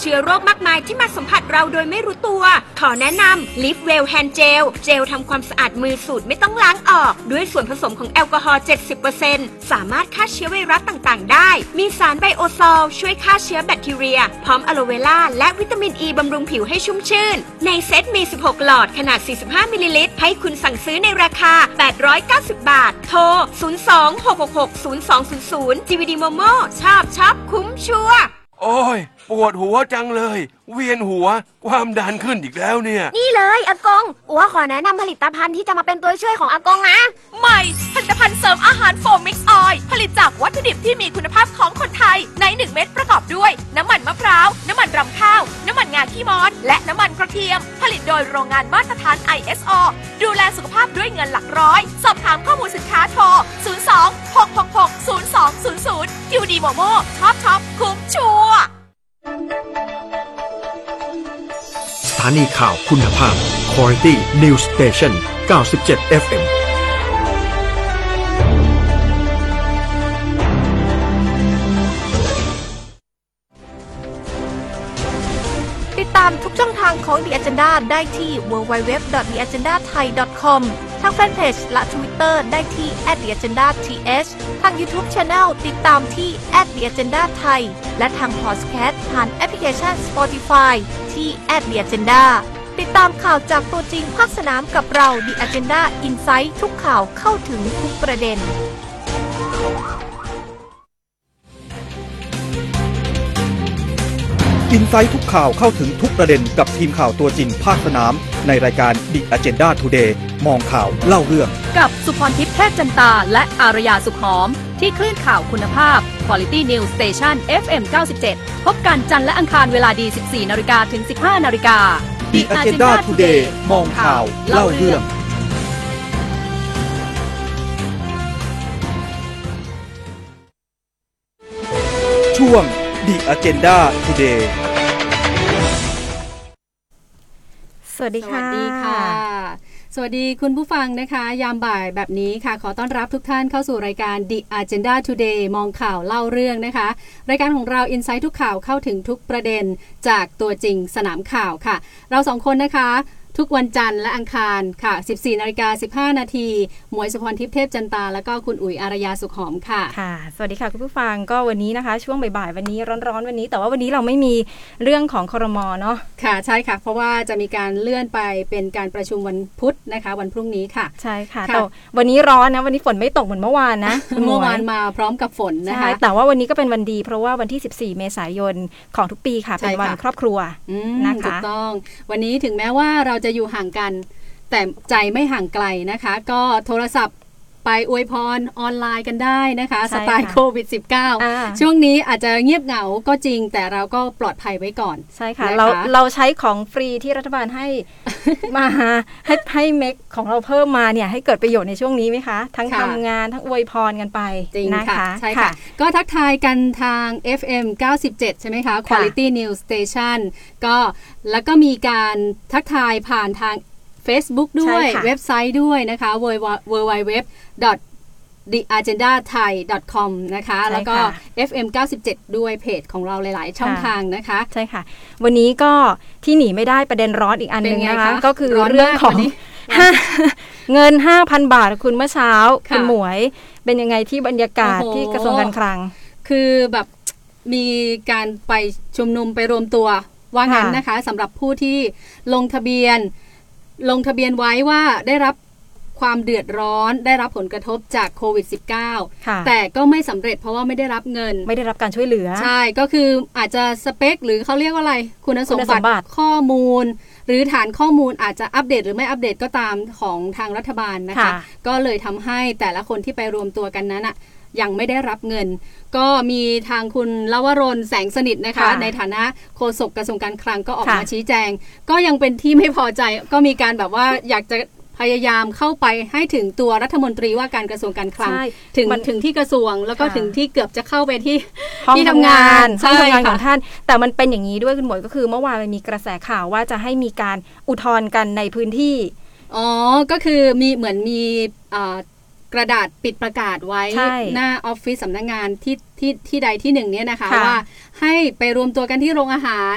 เชื้อโรคมากมายที่มาสัมผัสเราโดยไม่รู้ตัว ขอแนะนำ Live Well Hand Gel เจลทำความสะอาดมือสูตรไม่ต้องล้างออก ด้วยส่วนผสมของแอลกอฮอล์ 70%สามารถฆ่าเชื้อไวรัสต่างๆ ได้ มีสารไบโอซอลช่วยฆ่าเชื้อแบคทีเรีย พร้อมอะโลเวล่าและวิตามินอ e ีบำรุงผิวให้ชุ่มชื่น ในเซตมี 16 หลอดขนาด 45 มิลลิลิตร ให้คุณสั่งซื้อในราคา 890 บาท โทร 026660200 DVD Momo ชอบชอบคุ้มชัวร์โอ้ย ปวดหัวจังเลย เวียนหัวความดันขึ้นอีกแล้วเนี่ย นี่เลยอากงอัวขอแนะนำผลิตภัณฑ์ที่จะมาเป็นตัวช่วยของอากงนะ ใหม่ ผลิตภัณฑ์เสริมอาหารโฟมมิกซ์ออยล์ผลิตจากวัตถุดิบที่มีคุณภาพของคนไทย ใน 1 เม็ดประกอบด้วย น้ำมันมะพร้าว น้ำมันรำข้าว น้ำมันงาขี้มอสและน้ำมันกระเทียม ผลิตโดยโรงงานมาตรฐาน ISO ดูแลสุขภาพด้วยเงินหลักร้อย สอบถามข้อมูลสินค้าโทร 02 666 0200ดิวดีโมโม Shop ช็อปคุ้มชัวร์ สถานีข่าวคุณภาพ Quality News Station 97 FM ช่องทางของ The Agenda ได้ที่ www.theagendathai.com ทางแฟนเพจและทวิตเตอร์ได้ที่ @theagendath ทาง YouTube Channel ติดตามที่ @theagendathai และทางพอดแคสต์ผ่านแอปพลิเคชัน Spotify ที่ @theagenda ติดตามข่าวจากตัวจริงภาคสนามกับเรา The Agenda Insight ทุกข่าวเข้าถึงทุกประเด็น อินไซต์ทุกข่าวเข้าถึงทุกประเด็นกับทีมข่าวตัวจริงภาคสนาม ในรายการ The Agenda Today มองข่าวเล่าเรื่อง กับสุพรทิพย์เทพจันตา และอารยาสุขหอม ที่คลื่นข่าวคุณภาพ Quality News Station FM 97 พบกันจันทร์และอังคารเวลาดี 14 นาฬิกาถึง 15 นาฬิกา The Agenda Today มองข่าวเล่าเรื่องช่วง The Agenda Today สวัสดีสค่ะวัสดีค่ะ สวัสดีคุณผู้ฟังนะคะ ยามบ่ายแบบนี้ค่ะ ขอต้อนรับทุกท่านเข้าสู่รายการ The Agenda Today มองข่าวเล่าเรื่องนะคะ รายการของเราอินไซต์ทุกข่าวเข้าถึงทุกประเด็นจากตัวจริงสนามข่าวค่ะ เราสองคนนะคะ ทุกวันจันทร์และอังคารค่ะ 14นาฬิกา15 นาทีหมวยสุพรทิพย์เทพจันตา แล้วก็คุณอุ๋ยอารยาสุขหอมค่ะ ค่ะ สวัสดีค่ะคุณผู้ฟังก็วันนี้นะคะ ช่วงบ่ายๆวันนี้ร้อนๆวันนี้ แต่ว่าวันนี้เราไม่มีเรื่องของคอรมอเนาะค่ะใช่ค่ะ เพราะว่าจะมีการเลื่อนไปเป็นการประชุมวันพุธนะคะ วันพรุ่งนี้ค่ะ ใช่ค่ะค่ะแต่วันนี้ร้อนนะวันนี้ฝนไม่ตกเหมือนเมื่อวานนะคุณหยเมื่อวานมาพร้อมกับฝนนะใช่คะแต่ว่าวันนี้ก็เป็นวันดีเพราะว่าวันที่ 14 เมษายนของทุกปีค่ะใช่เป็นวันค่ะครอบครัวอืมนะคะถูกต้อง วันนี้ถึงแม้ว่าเราจะจะอยู่ห่างกัน แต่ใจไม่ห่างไกลนะคะ ก็โทรศัพท์ ไปอวยพรออนไลน์กันได้นะคะใช่สไตล์ค่ะโควิดอ่า -19 ช่วงนี้อาจจะเงียบเหงาก็จริง แต่เราก็ปลอดภัยไว้ก่อน ใช่ค่ะนะคะเราเราใช้ของฟรีที่รัฐบาลให้มาให้ให้เมคของเราเพิ่มมาเนี่ยให้เกิดประโยชน์ในช่วงนี้ไหมคะ ทั้งค่ะทำงานทั้งอวยพรกันไปจริงนะค่ะคะใช่ค่ะ ก็ทักทายกันทาง FM 97 ใช่ไหมคะ Quality News Station ก็แล้วก็มีการทักทายผ่านทาง Facebook ด้วยใช่ค่ะเว็บไซต์ด้วยนะคะ www theagendathai.com นะคะใช่ค่ะแล้วก็ FM 97 ด้วยเพจของเราหลาย ๆ ช่องค่ะทางนะคะ ใช่ค่ะ วันนี้ก็ที่หนีไม่ได้ประเด็นร้อนอีกอันหนึ่งเป็นไงนะคะคะ ก็คือร้อนมากเรื่องของวันนี้ห้าเงิน 5,000 บาทคุณเมื่อเช้าค่ะคุณหมวย เป็นยังไงที่บรรยากาศโอ้โหที่กระทรวงการคลัง คือแบบมีการไปชุมนุมไปรวมตัวว่างั้นค่ะนะคะสำหรับผู้ที่ลงทะเบียน ลงทะเบียนไว้ว่าได้รับ ความเดือดร้อนได้รับผลกระทบจากโควิด -19 ค่ะแต่ก็ไม่สำเร็จเพราะว่าไม่ได้รับเงิน ไม่ได้รับการช่วยเหลือ ใช่ก็คืออาจจะสเปค หรือเขาเรียกว่าอะไรคุณสมคุณสบัมติบัติข้อมูล หรือฐานข้อมูลอาจจะอัปเดตหรือไม่อัปเดตก็ตามของทางรัฐบาลนะคะค่ะก็เลยทำให้แต่ละคนที่ไปรวมตัวกันนั้นอะยังไม่ได้รับเงิน ก็มีทางคุณลวรนแสงสนิทนะคะค่ะในฐานะโฆษกกระทรวงการคลังก็ออกค่ะมาชี้แจง ก็ยังเป็นที่ไม่พอใจก็มีการแบบว่าอยากจะ พยายามเข้าไปให้ถึงตัวรัฐมนตรีว่าการกระทรวงการคลังใช่ถึงมันถึงที่กระทรวงแล้วก็ค่ะถึงที่เกือบจะเข้าไปที่ห้องที่ทำงานห้องใช่ทำงานของค่ะท่าน แต่มันเป็นอย่างนี้ด้วยคุณหมวยก็คือ เมื่อวานมันมีกระแสข่าวว่าจะให้มีการอุทธรณ์กันในพื้นที่ อ๋อ ก็คือมีเหมือนมีอ่ากกระดาษปิดประกาศไว้ใช่หน้าออฟฟิศสำนักงานที่ที่ที่ใดที่หนึ่งเนี่ยนะคะค่ะว่าให้ไปรวมตัวกันที่โรงอาหาร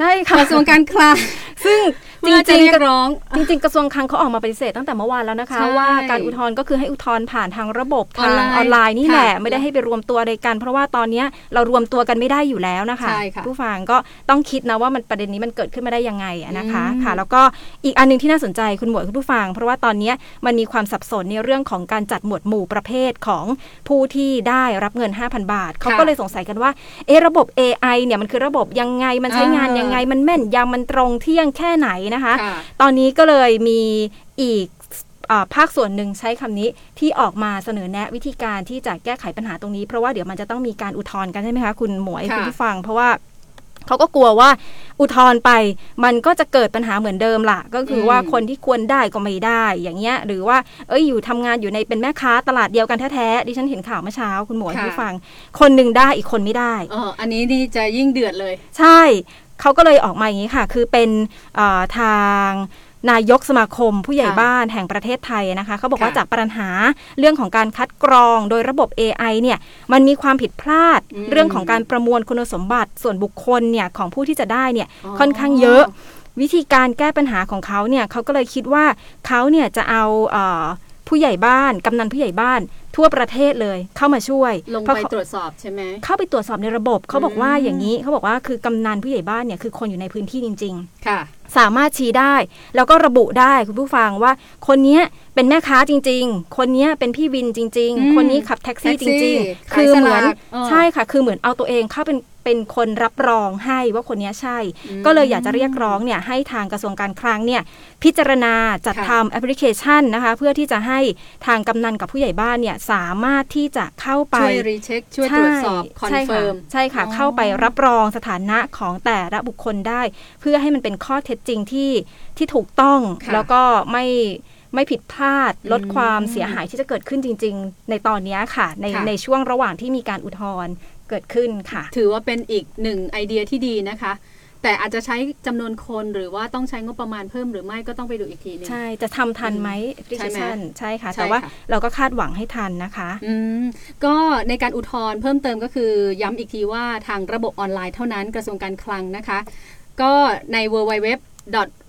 ใช่ค่ะกระทรวงการคลังซึ่งจเพื่อจะริงเรียๆกร้อง จริง ๆ กระทรวงคลังเขาออกมาปฏิเสธตั้งแต่เมื่อวานแล้วนะคะใช่ว่าการอุทธรณ์ก็คือให้อุทธรณ์ผ่านทางระบบออนทางไลน์ออนไลน์นี่ค่ะแหละไม่ได้ให้ไปรวมตัวอะไรกัน เพราะว่าตอนเนี้ยเรารวมตัวกันไม่ได้อยู่แล้วนะคะใช่ค่ะผู้ฟังก็ต้องคิดนะว่ามันประเด็นนี้มันเกิดขึ้นมาได้ยังไงอะนะคะอืมค่ะ แล้วก็อีกอันหนึงที่น่าสนใจคุณหมวยคุณผู้ฟัง เพราะว่าตอนเนี้ยมันมีความสับสนในเรื่องของการจัดหมวดหมู่ประเภทของผู้ที่ได้รับเงิน 5,000 บาทเขาก็เลยสงสัยกันว่าเอะระบบ AI เนี่ยมันคือระบบยังไงมันใช้งานยังไงมันแม่นยำมันตรงเที่ยงแค่ไหนนะคะค่ะตอนนี้ก็เลยมีอีกอ่าภาคส่วนหนึ่งใช้คำนี้ที่ออกมาเสนอแนะวิธีการที่จะแก้ไขปัญหาตรงนี้ เพราะว่าเดี๋ยวมันจะต้องมีการอุทธรณ์กันใช่ไหมคะคุณหมวยค่ะคุณผู้ฟัง เพราะว่าเขาก็กลัวว่าอุทธรณ์ไปมันก็จะเกิดปัญหาเหมือนเดิมล่ะ ก็คือว่าคนที่ควรได้ก็ไม่ได้อย่างเงี้ย หรือว่าเอ้ยอยู่ทำงานอยู่ในเป็นแม่ค้าตลาดเดียวกันแท้ๆดิฉันเห็นข่าวเมื่อเช้าคุณหมวยคุณผู้ฟัง คนหนึ่งได้อีกคนไม่ได้เอออันนี้นี่จะยิ่งเดือดเลย ใช่ เขาก็เลยออกมาอย่างนี้ค่ะ คือเป็นเอ่อทางนายกสมาคมผู้ใหญ่ค่ะบ้านแห่งประเทศไทยนะคะเขาบอกว่าค่ะจากปัญหาเรื่องของการคัดกรองโดยระบบ AI เนี่ยมันมีความผิดพลาดอืมเรื่องของการประมวลคุณสมบัติส่วนบุคคลเนี่ยของผู้ที่จะได้เนี่ยอ๋อค่อนข้างเยอะ วิธีการแก้ปัญหาของเขาเนี่ยเขาก็เลยคิดว่าเขาเนี่ยจะเอาเอ่อผู้ใหญ่บ้านกำนันผู้ใหญ่บ้าน ทั่วประเทศเลยเข้ามาช่วย ลงเพราะไปเขาตรวจสอบใช่ไหมเข้าไปตรวจสอบในระบบเขาบอกว่าอืมอย่างนี้เขาบอกว่าคือกำนันผู้ใหญ่บ้านเนี่ยคือคนอยู่ในพื้นที่จริงค่ะๆสามารถชี้ได้ แล้วก็ระบุได้คุณผู้ฟังว่า คนเนี้ยเป็นแม่ค้าจริง ๆ คนเนี้ยเป็นพี่วินจริงอืมๆคนนี้ขับแท็กซี่แท็จกซี่ริงขายๆคือเหมือนสลากเออใช่ค่ะ คือเหมือนเอาตัวเองเข้าเป็นเป็นคนรับรองให้ว่าคนเนี้ยใช่อืมก็เลยอยากจะเรียกร้องเนี่ยให้ทางกระทรวงการคลังเนี่ยพิจารณาจัดค่ะทำแอปพลิเคชันนะคะ เพื่อที่จะให้ทางกำนันกับผู้ใหญ่บ้านเนี่ยสามารถที่จะเข้าไปช่วย recheck ช่วยตรวจสอบ con ใช่ firm ใช่ค่ะอ๋อเข้าไปรับรองสถานะของแต่ละบุคคลได้ เพื่อให้มันเป็นข้อเท็จจริงที่ที่ถูกต้องค่ะแล้วก็ไม่ไม่ผิดพลาดลดอืมความเสียหายที่จะเกิดขึ้นจริง ๆ ในตอนเนี้ยค่ะ ในค่ะในช่วงระหว่างที่มีการอุทธรณ์เกิดขึ้นค่ะ ถือว่าเป็นอีกหนึ่งไอเดียที่ดีนะคะ แต่อาจจะใช้จำนวนคนหรือว่าต้องใช้งบประมาณเพิ่มหรือไม่ก็ต้องไปดูอีกทีหนึงใช่ จะทำทันไหมแอปพลิเคชันใช่ไหมใช่ค่ะใช่แต่ว่าค่ะเราก็คาดหวังให้ทันนะคะอืมก็ในการอุทธรณ์เพิ่มเติมก็คือย้ำอีกทีว่าทางระบบออนไลน์เท่านั้นกระทรวงการคลังนะคะ ก็ใน w w w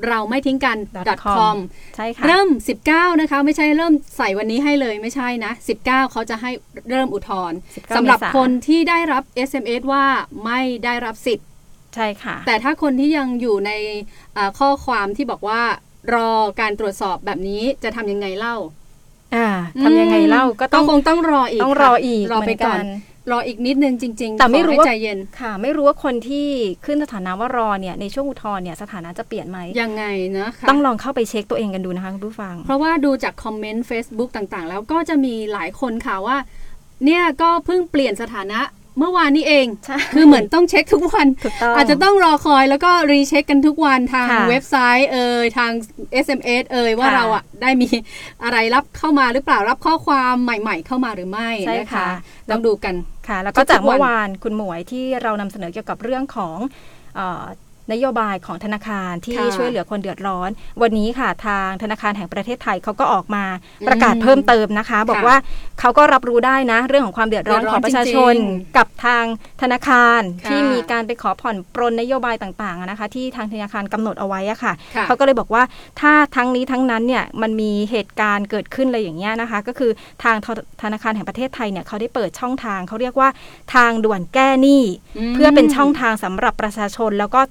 เราไม่ทิ้งกัน .com ใช่ค่ะ เริ่ม 19 นะคะ ไม่ใช่เริ่มใส่วันนี้ให้เลยไม่ใช่นะ 19 เขาจะให้เริ่มอุทธรณ์19สำหรับเมษาคนที่ได้รับ SMS ว่าไม่ได้รับสิทธิ์ ใช่ค่ะ แต่ถ้าคนที่ยังอยู่ในอ่าข้อความที่บอกว่ารอการตรวจสอบแบบนี้จะทำยังไงเล่าอ่าทำยังไงเล่าก็ต้องคงต้องรออีกต้องค่ะรออีกรอไปเหมือนกัก่อนนรออีกนิดนึงจริง ๆ แต่ไม่รู้ขอว่าให้ใจเย็นค่ะ ไม่รู้ว่าคนที่ขึ้นสถานะว่ารอเนี่ยในช่วงอุทธรณ์เนี่ยสถานะจะเปลี่ยนไหมยังไงนะคะต้องลองเข้าไปเช็คตัวเองกันดูนะคะคุณผู้ฟัง เพราะว่าดูจากคอมเมนต์ Facebook ต่างๆ แล้วก็จะมีหลายคนค่ะว่า เนี่ยก็เพิ่งเปลี่ยนสถานะ เมื่อวานนี้เองใช่คือเหมือนต้องเช็คทุกวันถูกต้องอาจจะต้องรอคอยแล้วก็ recheck กันทุกวันทางค่ะเว็บไซต์เอ่ยทาง SMS เอ่ยว่าค่ะเราอะได้มีอะไรรับเข้ามาหรือเปล่ารับข้อความใหม่ ๆ เข้ามาหรือไม่ใช่นะคะค่ะต้องดูกันค่ะ แล้วก็ทุกๆจากเมื่อวันวานคุณหมวยที่เรานำเสนอเกี่ยวกับเรื่องของเออ นโยบายของธนาคารที่ค่ะช่วยเหลือคนเดือดร้อน วันนี้ค่ะทางธนาคารแห่งประเทศไทยเขาก็ออกมาประกาศเพิ่มเติมนะคะ บอกค่ะว่าเขาก็รับรู้ได้นะ เรื่องของความเดือดร้อนเดือดร้ขออนงประชาชนจริงกับทางธนาคารค่ะที่มีการไปขอผ่อนปรนนโยบายต่างๆอะนะคะ ที่ทางธนาคารกำหนดเอาไว้อะค่ะค่ะ เขาก็เลยบอกว่าถ้าทั้งนี้ทั้งนั้นเนี่ยมันมีเหตุการณ์เกิดขึ้นอะไรอย่างเงี้ยนะคะ ก็คือทางธธนาคารแห่งประเทศไทยเนี่ยเขาได้เปิดช่องทางเขาเรียกว่าทางด่วนแก้หนี้มเพื่อเป็นช่องทางสำหรับประชาชนแล้วก็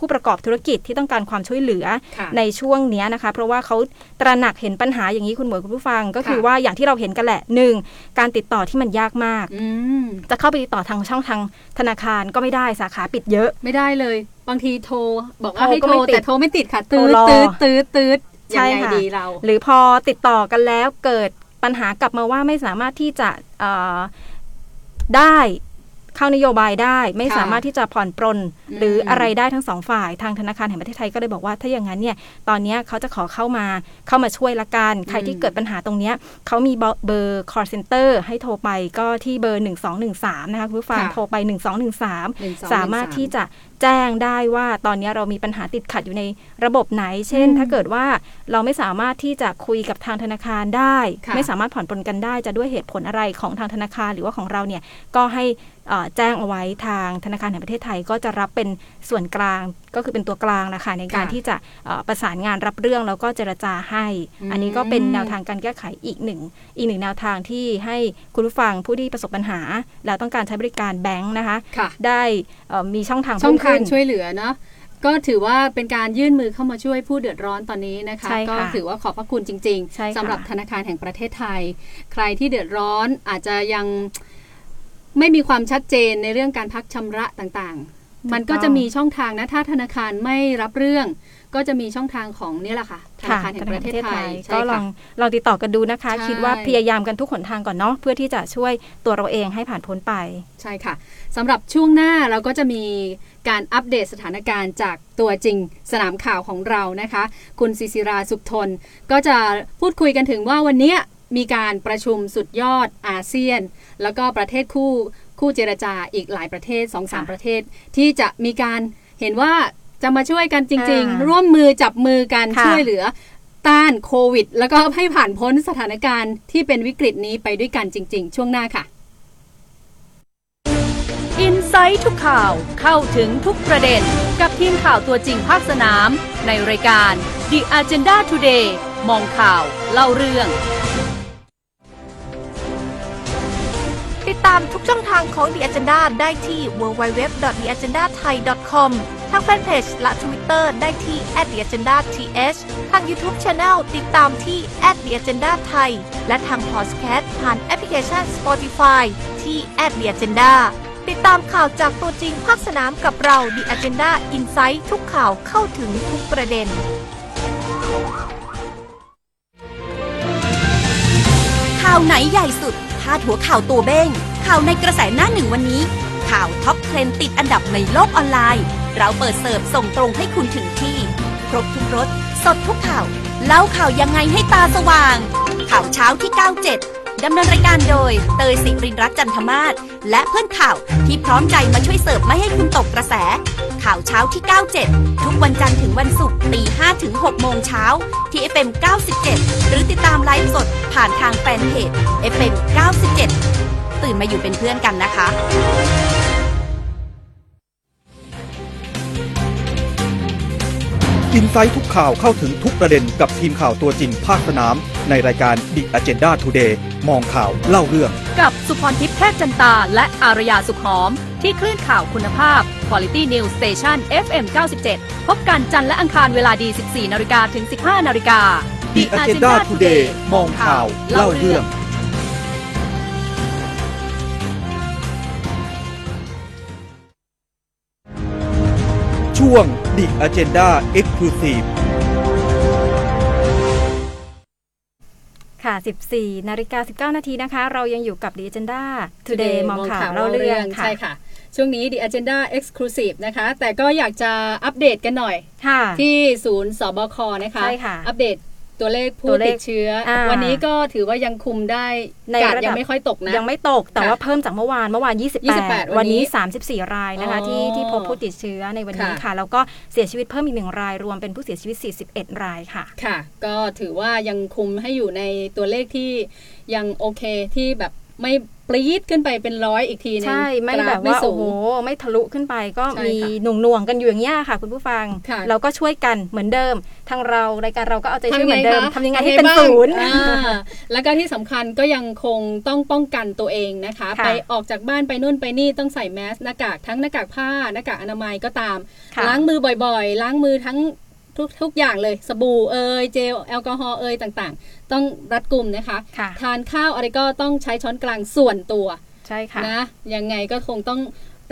ผู้ประกอบธุรกิจที่ต้องการความช่วยเหลือค่ะในช่วงเนี้ยนะคะ เพราะว่าเขาตระหนักเห็นปัญหาอย่างนี้คุณหมวยคุณผู้ฟัง ก็คือค่ะว่าอย่างที่เราเห็นกันแหละหนึ่งการติดต่อที่มันยากมากอืมจะเข้าไปติดต่อทางช่องทางธนาคารก็ไม่ได้สาขาปิดเยอะไม่ได้เลย บางทีโทร บอกว่าโทรให้ก็โทรไม่ติดแต่โทรไม่ติดค่ะโทรตืดรอตืดตืดตืดใช่ยังไงค่ะดีเราหรือพอติดต่อกันแล้วเกิดปัญหากลับมาว่าไม่สามารถที่จะเอ่อได้ เข้านโยบายได้ ไม่ค่ะสามารถที่จะผ่อนปรนอืมหรืออะไรได้ทั้งสองฝ่ายทางธนาคารแห่งประเทศไทยก็เลยบอกว่าถ้าอย่างนั้นเนี่ยตอนเนี้ยเขาจะขอเข้ามาเข้ามาช่วยละกันใครที่เกิดปัญหาตรงเนี้ยเขามีเบอร์เบอร์ call center ให้โทรไปก็ที่เบอร์ 1213 นะคะคุณผู้ฟังค่ะโทรไป1213 1213 สามารถที่จะ แจ้งได้ว่าตอนนี้เรามีปัญหาติดขัดอยู่ในระบบไหน เช่นอืมถ้าเกิดว่าเราไม่สามารถที่จะคุยกับทางธนาคารได้ค่ะไม่สามารถผ่อนปลนกันได้จะด้วยเหตุผลอะไรของทางธนาคารหรือว่าของเราเนี่ยก็ให้เอ่อแจ้งเอาไว้ทางธนาคารแห่งประเทศไทยก็จะรับเป็นส่วนกลางก็คือเป็นตัวกลางนะคะในการค่ะที่จะเอ่อประสานงานรับเรื่องแล้วก็เจรจาให้อืมอันนี้ก็เป็นแนวทางการแก้ไขอีกหนึ่งอีกหนึ่งแนวทางที่ให้คุณผู้ฟังผู้ที่ประสบปัญหา แล้วต้องการใช้บริการแบงค์นะคะค่ะได้เอ่อมีช่องทางช่องเพิ่ทางมขึ้นช่วยเหลือเนาะก็ถือว่าเป็นการยื่นมือเข้ามาช่วยผู้เดือดร้อนตอนนี้นะคะใช่ก็ค่ะถือว่าขอบพระคุณจริงใช่ค่ะสำหรับธนาคารแห่งประเทศไทย ใครที่เดือดร้อนอาจจะยังไม่มีความชัดเจนในเรื่องการพักชำระต่างๆ มันก็จะมีช่องทางนะถ้าธนาคารไม่รับเรื่อง ก็จะมีช่องทางของนี่แหละค่ะธนาค่ะคารแห่งประเทศไทยใช่ก็ลค่ะองลองติดต่อกันดูนะคะใช่คิดว่าพยายามกันทุกหนทางก่อนเนาะเพื่อที่จะช่วยตัวเราเองให้ผ่านพ้นไป ใช่ค่ะสำหรับช่วงหน้าเราก็จะมีการอัปเดตสถานการณ์จากตัวจริงสนามข่าวของเรานะคะ คุณศิศิราสุขทน ก็จะพูดคุยกันถึงว่าวันเนี้ยมีการประชุมสุดยอดอาเซียน แล้วก็ประเทศคู่คู่เจรจาอีกหลายประเทศ2อสามค่ะประเทศ ที่จะมีการเห็นว่า จะมาช่วยกันจริงอ่าๆร่วมมือจับมือกันค่ะช่วยเหลือต้านโควิด แล้วก็ให้ผ่านพ้นสถานการณ์ที่เป็นวิกฤตนี้ไปด้วยกันจริง ๆ ช่วงหน้าค่ะอินไซต์ทุกข่าวเข้าถึงทุกประเด็น กับทีมข่าวตัวจริงภาคสนาม ในรายการ The Agenda Today มองข่าว เล่าเรื่อง ติดตามทุกช่องทางของ The Agenda ได้ที่ www.theagendathai.com ทางแฟนเพจและ Twitter ได้ที่ @theagendath ทาง YouTube Channel ติดตามที่ @theagendathai และทางพอดแคสต์ผ่านแอปพลิเคชัน Spotify ที่ @theagenda ติดตามข่าวจากตัวจริงภาคสนามกับเรา The Agenda Insight ทุกข่าวเข้าถึงทุกประเด็นข่าวไหนใหญ่สุดพาดหัวข่าวตัวเบ้ง ข่าวในกระแสหน้าหนึ่งวันนี้ ข่าว top trend ติดอันดับในโลกออนไลน์ เราเปิดเสิร์ฟส่งตรงให้คุณถึงที่ ครบทุกรส สดทุกข่าว เล่าข่าวยังไงให้ตาสว่าง ข่าวเช้าที่ 97 ดำเนินรายการโดย เตยสิรินรัตน์จันทมาศและเพื่อนข่าวที่พร้อมใจมาช่วยเสิร์ฟไม่ให้คุณตกกระแส ข่าวเช้าที่ 97 ทุกวันจันทร์ถึงวันศุกร์ตี5ถึง6โมงเช้าที่ FM 97 หรือติดตามไลฟ์สดผ่านทางแฟนเพจ FM 97 ตื่นมาอยู่เป็นเพื่อนกันนะคะ อินไซต์ทุกข่าวเข้าถึงทุกประเด็นกับทีมข่าวตัวจริงภาคสนาม ในรายการ The Agenda Today มองข่าวเล่าเรื่อง กับสุพรทิพย์แพทย์จันตา และอารยาสุขหอม ที่คลื่นข่าวคุณภาพ Quality News Station FM 97 พบกันจันทร์และอังคารเวลาดี 14นาฬิกาถึง 15นาฬิกา The Agenda Today มองข่าวเล่าเรื่อง ช่วง The Agenda Exclusive ค่ะ 14 นาฬิกา 19 นาทีนะคะ เรายังอยู่กับ The Agenda Today มองข่าวเล่าเรื่องค่ะ ใช่ค่ะ ช่วงนี้ The Agenda Exclusive นะคะ แต่ก็อยากจะอัปเดตกันหน่อยค่ะที่ศูนย์สบคนะคะใช่ค่ะอัปเดต ตัวเลขผู้ตัวเลติขดเชื้ออ่าวันนี้ก็ถือว่ายังคุมได้ในกาดระดับยังไม่ค่อยตกนะยังไม่ตกแต่ค่ะว่าเพิ่มจากเมื่อวานเมื่อวาน 28 28วันนี้วันนี้ 34 รายนะคะอ๋อที่ที่พบผู้ติดเชื้อในวันนี้ค่ะค่ะ แล้วก็เสียชีวิตเพิ่มอีกหนึ่งรายรวมเป็นผู้เสียชีวิต 41 รายค่ะค่ะ ก็ถือว่ายังคุมให้อยู่ในตัวเลขที่ยังโอเคที่แบบไม่ ปรี๊ดขึ้นไปเป็นร้อยอีกทีนึงใช่ไม่กรแบฟบว่าสูโอ้งโหไม่ทะลุขึ้นไปก็ใช่มีค่ะหน่วงหน่วงๆกันอยู่อย่างเงี้ยค่ะ คุณผู้ฟังค่ะเราก็ช่วยกันเหมือนเดิม ทางเรารายการเราก็เอาใจช่วยทำเหมือนเดิมคะทำยังไงให้เป็นบ้างศูนย์อ่าแล้วก็ที่สำคัญก็ยังคงต้องป้องกันตัวเองนะคะค่ะไปออกจากบ้านไปนู่นไปนี่ต้องใส่แมสหน้ากากทั้งหน้ากากผ้าหน้ากากอนามัยก็ตามค่ะล้างมือบ่อยๆ ล้างมือทั้ง ทุกทุกอย่างเลยสบู่เอยเจลแอลกอฮอล์เอยต่างๆ ต้องรัดกุมนะคะค่ะทานข้าวอะไรก็ต้องใช้ช้อนกลางส่วนตัวใช่ค่ะนะยังไงก็คงต้อง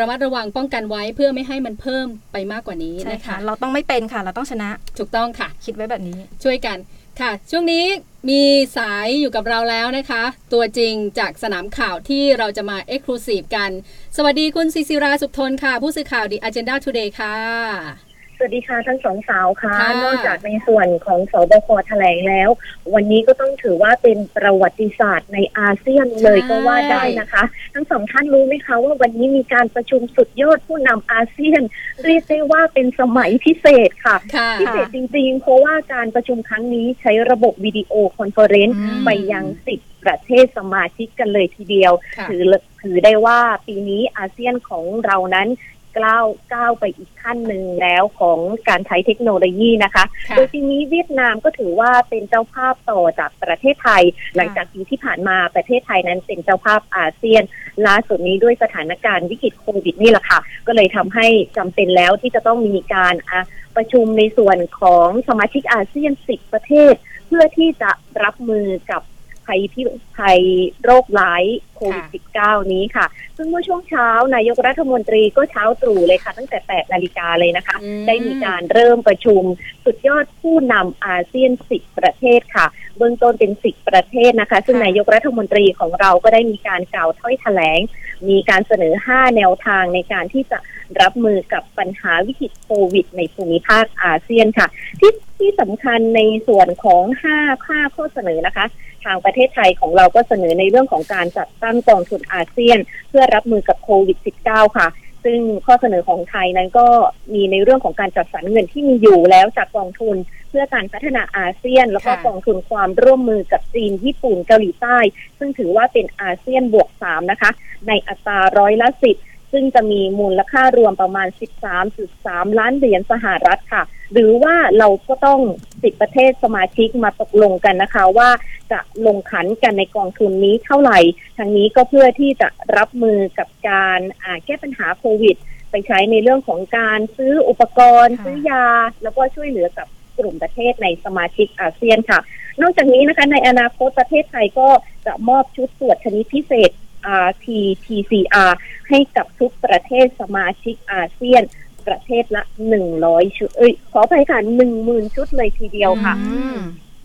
ระมัดระวังป้องกันไว้เพื่อไม่ให้มันเพิ่มไปมากกว่านี้ใช่นะค่ะคะ เราต้องไม่เป็นค่ะ เราต้องชนะ ถูกต้องค่ะ คิดไว้แบบนี้ ช่วยกันค่ะ ช่วงนี้มีสายอยู่กับเราแล้วนะคะ ตัวจริงจากสนามข่าวที่เราจะมาเอ็กซ์คลูซีฟกัน สวัสดีคุณศิศิราสุขทนค่ะ ผู้สื่อข่าวดี Agenda Today ค่ะ สวัสดีค่ะทั้งสองสาวค่ะค่ะ นอกจากในส่วนของสบคแถลงแล้ว วันนี้ก็ต้องถือว่าเป็นประวัติศาสตร์ในอาเซียนเลยก็ว่าได้นะคะ ทั้งสองท่านรู้ไหมคะว่าวันนี้มีการประชุมสุดยอดผู้นำอาเซียน เรียกได้ว่าเป็นสมัยพิเศษค่ะค่ะ พิเศษจริงๆ เพราะว่าการประชุมครั้งนี้ใช้ระบบ video conference อืมไปยังสิบประเทศสมาชิกกันเลยทีเดียวค่ะถือถือได้ว่าปีนี้อาเซียนของเรานั้น ก้าวก้าวไปอีกขั้นหนึ่งแล้วของการใช้เทคโนโลยีนะคะค่ะโดยปีนี้เวียดนามก็ถือว่าเป็นเจ้าภาพต่อจากประเทศไทย หลังจากปีที่ผ่านมาประเทศไทยนั้นเป็นเจ้าภาพอาเซียนล่าสุดนี้ด้วยสถานการณ์วิกฤตโควิดนี่แหละค่ะ ก็เลยทำให้จำเป็นแล้วที่จะต้องมีการอะประชุมในส่วนของสมาชิกอาเซียน 10 ประเทศ เพื่อที่จะรับมือกับ ภัยพิภัยโรคร้ายโควิด -19 นี้ค่ะ ซึ่งเมื่อช่วงเช้านายกรัฐมนตรีก็เช้าตรู่เลยค่ะ ตั้งแต่ 8 นาฬิกาเลยนะคะอืมได้มีการเริ่มประชุมสุดยอดผู้นำอาเซียน 10 ประเทศค่ะ เบื้องต้นเป็น 10 ประเทศนะคะ ซึ่งค่ะนายกรัฐมนตรีของเราก็ได้มีการกล่าวถ้อยแถลง มีการเสนอ 5 แนวทางในการที่จะรับมือกับปัญหาวิกฤตโควิด ในภูมิภาคอาเซียนค่ะ ที่ ที่สำคัญในส่วนของ5ค่าข้อเสนอนะคะ ทางประเทศไทยของเราก็เสนอในเรื่องของการจัดตั้งกองทุนอาเซียน เพื่อรับมือกับโควิด -19 ค่ะ ซึ่งข้อเสนอของไทยนั้นก็มีในเรื่องของการจัดสรรเงินที่มีอยู่แล้วจากกองทุนเพื่อการพัฒนาอาเซียน แล้วก็ค่ะกองทุนความร่วมมือกับจีนญี่ปุ่นเกาหลีใต้ ซึ่งถือว่าเป็นอาเซียนบวกสามนะคะ ในอัตราร้อยละสิบ ซึ่งจะมีมูลค่ารวมประมาณ 13.3 ล้านเหรียญสหรัฐค่ะ หรือว่าเราก็ต้องสิบประเทศสมาชิกมาตกลงกันนะคะ ว่าจะลงขันกันในกองทุนนี้เท่าไหร่ทางนี้ก็เพื่อที่จะรับมือกับการอ่าแก้ปัญหาโควิด ไปใช้ในเรื่องของการซื้ออุปกรณ์ค่ะซื้อยา แล้วก็ช่วยเหลือกับกลุ่มประเทศในสมาชิกอาเซียนค่ะ นอกจากนี้นะคะในอนาคตประเทศไทยก็จะมอบชุดตรวจชนิดพิเศษ RT-PCR ให้กับทุกประเทศสมาชิกอาเซียนประเทศละ100ชุด เอ้ย ขออภัยค่ะ10,000ชุดเลยทีเดียวค่ะอืม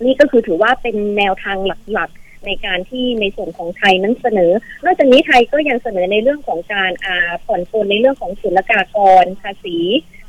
นี่ก็คือถือว่าเป็นแนวทางหลักๆ ในการที่ในส่วนของไทยนั้นเสนอ นอกจากนี้ไทยก็ยังเสนอในเรื่องของการอ่าผ่อนปลนในเรื่องของศุลกากรภาษี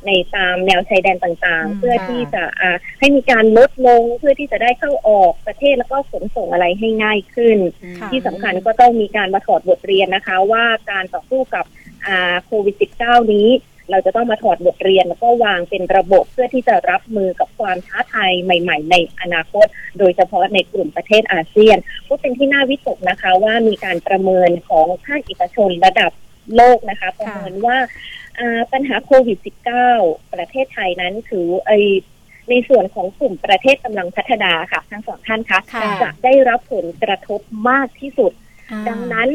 ในตามแนวชายแดนต่างอืมๆเพื่อที่จะอ่าให้มีการลดลงเพื่อที่จะได้เข้าออกประเทศแล้วก็ขนส่งอะไรให้ง่ายขึ้นค่ะที่สำคัญก็ต้องมีการมาถอดบทเรียนนะคะ ว่าการต่อสู้กับอ่าโควิด -19 นี้เราจะต้องมาถอดบทเรียนแล้วก็วางเป็นระบบเพื่อที่จะรับมือกับความท้าทายใหม่ ๆ ในอนาคต โดยเฉพาะในกลุ่มประเทศอาเซียนก็เป็นที่น่าวิตกนะคะว่ามีการประเมินของภาคเอกชนระดับโลกนะคะ ประเมินว่าอ่า ปัญหาโควิด -19 ประเทศไทยนั้นถือไอในส่วนของกลุ่มประเทศกำลังพัฒนาค่ะ ทั้งสองท่านคะค่ะจะได้รับผลกระทบมากที่สุด ดังนั้น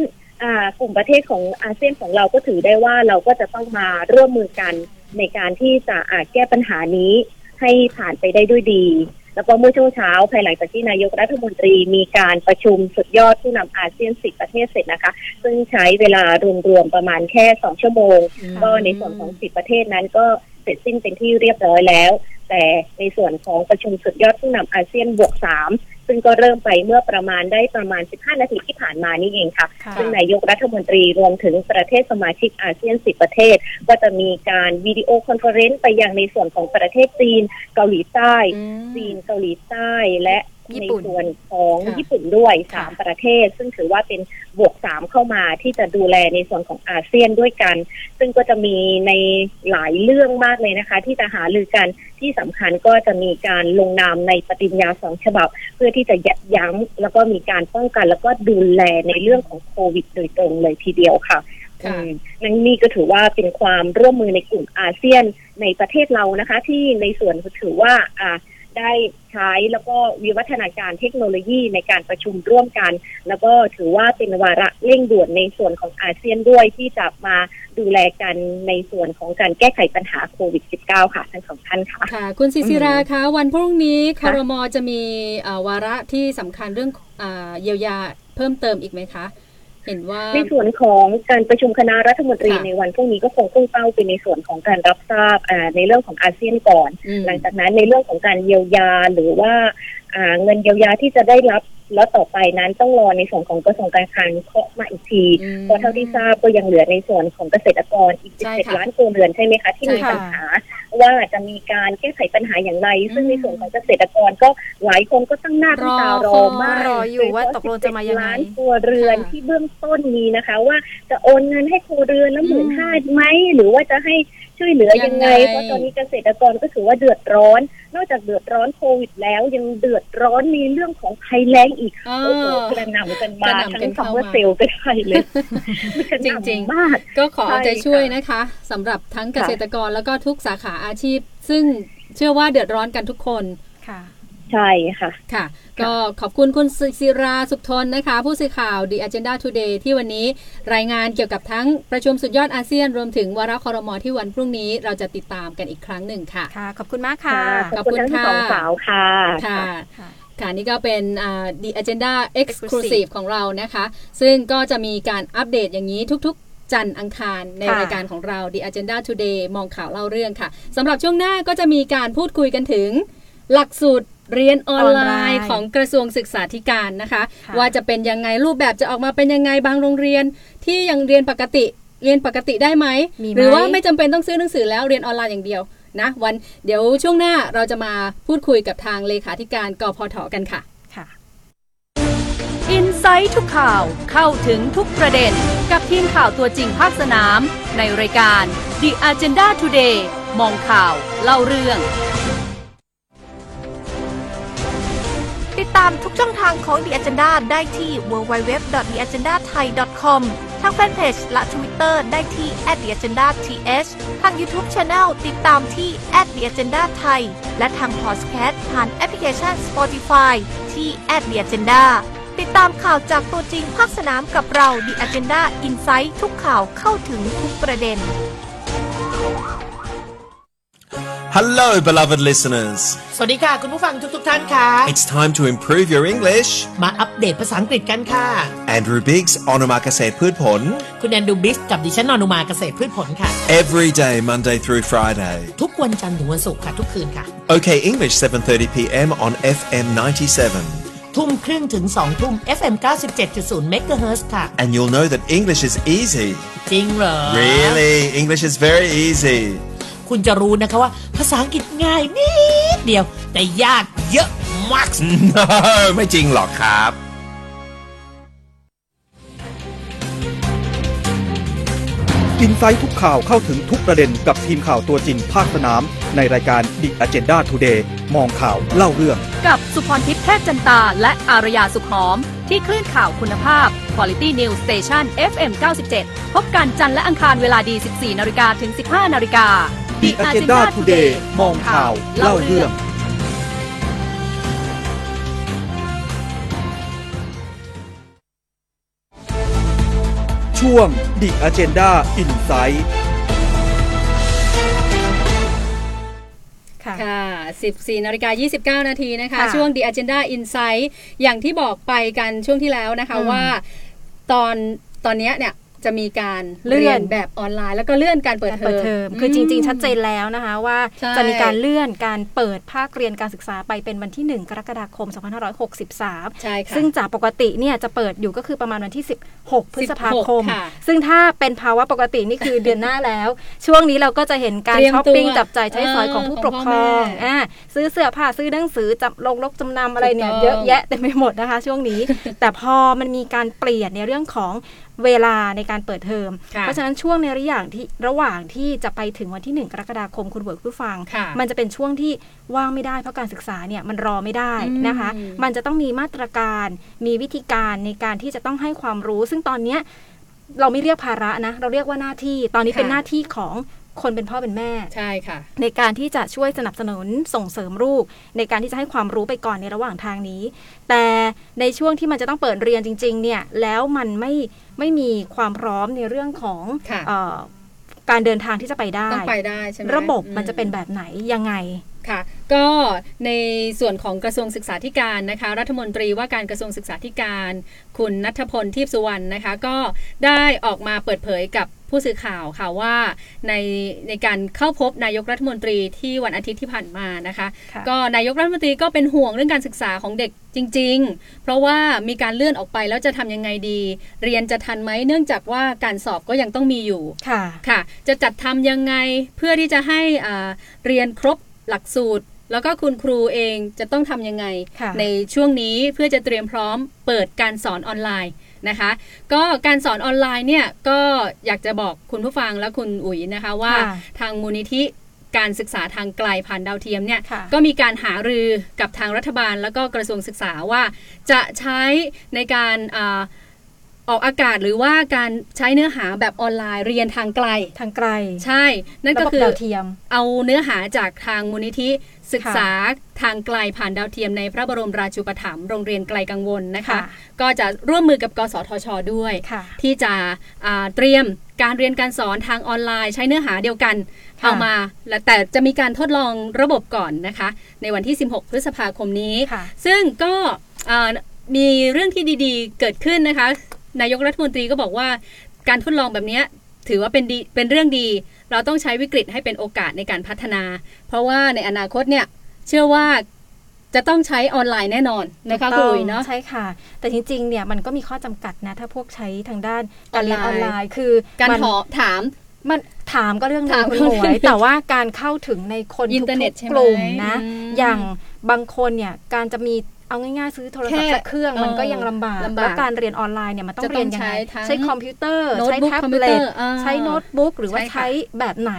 อ่ากลุ่มประเทศของอาเซียนของเราก็ถือได้ว่าเราก็จะต้องมาร่วมมือกันในการที่จะอาแก้ปัญหานี้ให้ผ่านไปได้ด้วยดี แล้วก็เมื่อช่วงเช้าภายหลังจากที่นายกรัฐมนตรีมีการประชุมสุดยอดผู้นำอาเซียนสิบประเทศเสร็จนะคะ ซึ่งใช้เวลารวมๆประมาณแค่สองชั่วโมง ก็ในส่วนของสิบประเทศนั้นก็เสร็จสิ้นเป็นที่เรียบร้อยแล้ว แต่ในส่วนของประชุมสุดยอดผู้นำอาเซียนบวกสาม ซึ่งก็เริ่มไปเมื่อประมาณได้ประมาณ 15 นาทีที่ผ่านมานี่เองค่ะค่ะ ซึ่งนายกรัฐมนตรีรวมถึงประเทศสมาชิกอาเซียน 10 ประเทศ ก็จะมีการ video conference ไปยังในส่วนของประเทศจีน เกาหลีใต้ จีนเกาหลีใต้และญี่ ในปุ่นส่วนของค่ะญี่ปุ่นด้วยค่ะสามประเทศ ซึ่งถือว่าเป็นบวกสามเข้ามาที่จะดูแลในส่วนของอาเซียนด้วยกัน ซึ่งก็จะมีในหลายเรื่องมากเลยนะคะ ที่จะหาลือกันที่สำคัญก็จะมีการลงนามในปฏิญญาสองฉบับ เพื่อที่จะยับยั้งแล้วก็มีการป้องกัน แล้วก็ดูแลในเรื่องของโควิด โดยตรงเลยทีเดียวค่ะค่ะอืมนั่นนี่ก็ถือว่าเป็นความร่วมมือในกลุ่มอาเซียนในประเทศเรานะคะ ที่ในส่วนถือว่าอ่า ได้ใช้แล้วก็วิวัฒนาการเทคโนโลยีในการประชุมร่วมกัน แล้วก็ถือว่าเป็นวาระเร่งด่วนในส่วนของอาเซียนด้วยที่จะมาดูแลกันในส่วนของการแก้ไขปัญหาโควิด -19 ค่ะทั้งสองท่านค่ะค่ะ คุณศิศิราคะวันพรุ่งนี้คค่ะรมจะมีเอ่อวาระที่สำคัญเรื่องอาเยียวยาเพิ่มเติมอีกไหมคะ เห็นว่าในส่วนของการประชุมคณะรัฐมนตรีค่ะในวันพรุ่งนี้ก็คงพุ่งเป้าไปในส่วนของการรับทราบอ่าในเรื่องของอาเซียนก่อนอืมหลังจากนั้นในเรื่องของการเยียวยาหรือว่าอ่าเงินเยียวยาที่จะได้รับ แล้วต่อไปนั้นต้องรอในส่วนของกระทรวงการคลังเคาะมาอีกทีอืมเพราะเท่าที่ทราบก็ยังเหลือในส่วนของเกษตรกรอีกใช่17ค่ะล้านครัวเรือนใช่ไหมคะ ที่มีใช่ค่ะปัญหาว่าจะมีการแก้ไขปัญหาอย่างไร ซึ่งอืมในส่วนของเกษตรกรก็หลายคนก็ตั้งหน้าตั้งตารรออมากรออยู่ว่าตกลงจะมายังไงล้านครัวเรือนค่ะที่เบื้องต้นมีนะคะ ว่าจะโอนเงินให้ครัวเรือนละหมื่นห้าไหมหรือว่าจะให้ ช่วยเหลือยังไงยังไง เพราะตอนนี้เกษตรกรก็ถือว่าเดือดร้อน นอกจากเดือดร้อนโควิดแล้วยังเดือดร้อนในเรื่องของภัยแล้งอีกอ่าโอ้โหกระหน่ำกันมากระหน่ำกัทั้นงเข้าคำว่ามาเซลล์ก็ได้เลยกระหจน่ำริงๆมากก็ขอเอาใจใช่ค่ะช่วยนะคะสำหรับทั้งเกษตรกรแล้วก็ทุกสาขาอาชีพ ซึ่งเชื่อว่าเดือดร้อนกันทุกคนค่ะ ใช่ค่ะ ค่ะ ก็ขอบคุณคุณศิราสุขทนนะคะ ผู้สื่อข่าว The Agenda Today ที่วันนี้รายงานเกี่ยวกับทั้งประชุมสุดยอดอาเซียน รวมถึงวาระคอรมอที่วันพรุ่งนี้เราจะติดตามกันอีกครั้งหนึ่งค่ะ ค่ะ ขอบคุณมากค่ะ ขอบคุณทั้งสองสาวค่ะ ค่ะค่ะค่ะนี่ก็เป็นอ่า The Agenda Exclusive Exclusive ของเรานะคะ ซึ่งก็จะมีการอัปเดตอย่างนี้ทุกๆจันทร์อังคารในค่ะรายการของเรา The Agenda Today มองข่าวเล่าเรื่องค่ะสำหรับช่วงหน้าก็จะมีการพูดคุยกันถึง หลักสูตร เรียนออนไลออนไลน์น์ของกระทรวงศึกษาธิการนะคะค่ะว่าจะเป็นยังไงรูปแบบจะออกมาเป็นยังไงบางโรงเรียน ที่ยังเรียนปกติเรียนปกติได้ไหมมีไหมหรือว่าไม่จำเป็นต้องซื้อหนังสือแล้วเรียนออนไลน์อย่างเดียวนะวันเดี๋ยวช่วงหน้าเราจะมาพูดคุยกับทางเลขาธิการกพทกันค่ะค่ะอินไซต์ทุกข่าวเข้าถึงทุกประเด็น กับทีมข่าวตัวจริงภาคสนาม ในรายการ The Agenda Today มองข่าว เล่าเรื่อง ติดตามทุกช่องทางของ The Agenda ได้ที่ www.theagendathai.com ทางแฟนเพจและ Twitter ได้ที่ @theagendath ทาง YouTube Channel ติดตามที่ @theagendathai และทางพอดแคสต์ผ่านแอปพลิเคชัน Spotify ที่ @theagenda ติดตามข่าวจากตัวจริงภาคสนามกับเรา The Agenda Insight ทุกข่าวเข้าถึงทุกประเด็น Hello, beloved listeners. สวัสดีค่ะ คุณผู้ฟังทุกๆท่านค่ะ It's time to improve your English. มาอัปเดตภาษาอังกฤษกันค่ะ Andrew Biggs, Onomakase Pudpon. คุณแอนดูบิสกับดิฉันนอนุมาเกษตรพืชผลค่ะ Every day, Monday through Friday. ทุกวันจันทร์ถึงวันศุกร์ค่ะ ทุกคืนค่ะ OK English, 7:30 p.m. on FM 97. ทุ่มครึ่งถึง2ทุ่ม FM 97.0 MHz ค่ะ And you'll know that English is easy. จริงเหรอ Really, English is very easy. คุณจะรู้นะคะว่าภาษาอังกฤษง่ายนิดเดียว แต่ยากเยอะมาก No, ไม่จริงหรอกครับ อินไซต์ทุกข่าวเข้าถึงทุกประเด็นกับทีมข่าวตัวจริงภาคสนาม ในรายการ The Agenda Today มองข่าวเล่าเรื่อง กับสุพรทิพย์แพทย์จันตา และอารยาสุขหอม ที่คลื่นข่าวคุณภาพ Quality News Station FM 97 พบกันจันทร์และอังคารเวลาดี 14 นาฬิกาถึง 15 นาฬิกา The Agenda Today มองข่าว เล่าเรื่อง ช่วง The Agenda Insight ค่ะ ค่ะ 14นาฬิกา29 นาทีนะคะ ค่ะช่วง The Agenda Insight อย่างที่บอกไปกันช่วงที่แล้วนะคะอืมว่า ตอนตอนเนี้ยเนี่ย จะมีการเลื่เรีอยนนแบบออนไลน์ แล้วก็เลื่อนการเปิดการเทเปิอดมเทอมคือจริง ๆ ชัดเจนแล้วนะคะว่าใช่จะมีการเลื่อนการเปิดภาคเรียนการศึกษาไปเป็นวันที่ 1 กรกฎาคม 2563 ใช่ค่ะซึ่งจากปกติเนี่ยจะเปิดอยู่ก็คือประมาณวันที่ 16 พฤษภาคมค่ะซึ่งถ้าเป็นภาวะปกตินี่คือเดือนหน้าแล้ว ช่วงนี้เราก็จะเห็นการเตรียมช้อปปิ้งตัวจับจ่ายใช้สอยของผู้ปกครองเออของพ่อแม่อ่าซื้อเสื้อผ้าซื้อหนังสือจับลงลกจำนำอะไรเนี่ยถูกต้องเยอะแยะเต็มไปหมดนะคะ ช่วงนี้ แต่พอมันมีการเปลี่ยนในเรื่องของ เวลาในการเปิดเทอมค่ะเพราะฉะนั้นช่วงในระหว่างที่ระหว่างที่จะไปถึงวันที่ 1 กรกฎาคมคุณเบิร์กผู้ฟังค่ะมันจะเป็นช่วงที่ว่างไม่ได้เพราะการศึกษาเนี่ยมันรอไม่ได้นะคะอืมมันจะต้องมีมาตรการ มีวิธีการในการที่จะต้องให้ความรู้ ซึ่งตอนเนี้ยเราไม่เรียกภาระนะ เราเรียกว่าหน้าที่ ตอนนี้ค่ะเป็นหน้าที่ของ คนเป็นพ่อเป็นแม่ใช่ค่ะ ในการที่จะช่วยสนับสนุนส่งเสริมลูก ในการที่จะให้ความรู้ไปก่อนในระหว่างทางนี้ แต่ในช่วงที่มันจะต้องเปิดเรียนจริง ๆ เนี่ยแล้วมันไม่ไม่มีความพร้อมในเรื่องของค่ะเออการเดินทางที่จะไปได้ต้องไปได้ใช่ไหมระบบอืมันจะเป็นแบบไหนยังไง ค่ะก็ในส่วนของกระทรวงศึกษาธิการนะคะ รัฐมนตรีว่าการกระทรวงศึกษาธิการ คุณนัทพลทิพย์สุวรรณนะคะ ก็ได้ออกมาเปิดเผยกับผู้สื่อข่าวค่ะว่าในในการเข้าพบนายกรัฐมนตรีที่วันอาทิตย์ที่ผ่านมานะคะค่ะก็นายกรัฐมนตรีก็เป็นห่วงเรื่องการศึกษาของเด็กจริง ๆ เพราะว่ามีการเลื่อนออกไปแล้วจะทำยังไงดี เรียนจะทันไหมเนื่องจากว่าการสอบก็ยังต้องมีอยู่ค่ะค่ะ จะจัดทำยังไงเพื่อที่จะให้อ่าเรียนครบ หลักสูตร แล้วก็คุณครูเองจะต้องทำยังไงค่ะในช่วงนี้เพื่อจะเตรียมพร้อมเปิดการสอนออนไลน์นะคะ ก็การสอนออนไลน์เนี่ยก็อยากจะบอกคุณผู้ฟังและคุณอุ๋ยนะคะว่าค่ะทางมูลนิธิการศึกษาทางไกลผ่านดาวเทียมเนี่ยค่ะก็มีการหารือกับทางรัฐบาล แล้วก็กระทรวงศึกษาว่าจะใช้ในการ อาออกอากาศหรือว่าการใช้เนื้อหาแบบออนไลน์เรียนทางไกลทางไกล ใช่ นั่นก็ระบบคือดาวเทียม เอาเนื้อหาจากทางมูลนิธิศึกษาทางไกลผ่านดาวเทียมในพระบรมราชูปถัมภ์โรงเรียนไกลกังวลนะคะค่ะก็จะร่วมมือกับกสทช ด้วยค่ะที่จะอ่าเตรียมการเรียนการสอนทางออนไลน์ ใช้เนื้อหาเดียวกันค่ะเอามาและแต่จะมีการทดลองระบบก่อนนะคะ ในวันที่ 16 พฤษภาคมนี้ค่ะซึ่งก็อ่ามีเรื่องที่ดีๆ เกิดขึ้นนะคะ นายกรัฐมนตรีก็บอกว่าการทดลองแบบเนี้ยถือว่าเป็นดีเป็นเรื่องดี เราต้องใช้วิกฤตให้เป็นโอกาสในการพัฒนา เพราะว่าในอนาคตเนี่ยเชื่อว่าจะต้องใช้ออนไลน์แน่นอนนะคะถูคุกณต้อุ๋อยเนาะใช่ค่ะ แต่จริงๆเนี่ยมันก็มีข้อจำกัดนะ ถ้าพวกใช้ทางด้านการเรียนออออนนไลไลน์น์ คือการมันขอถามมันถามก็เรื่องหนึถางมคุณก็หมเรื่วองหนึ่ยงแต่ว่าการเข้าถึงในคนอินเทอร์เน็ตทุกใช่ๆไหมกลุ่มนะอืมอย่างบางคนเนี่ยการจะมี เอาง่ายๆซื้อโทรศัพท์แค่สักเครื่องมันเออก็ยังลำบากลำบากแล้วการเรียนออนไลน์เนี่ยมันต้องจะต้องเรียนยังไงใช้ทั้งใช้คอมพิวเตอร์โน้ตใช้บุ๊กแท็บคอมพิวเล็เตอตร์อ่าใช้โน้ตบุ๊กหรือว่าใช่ค่ะใช้แบบไหน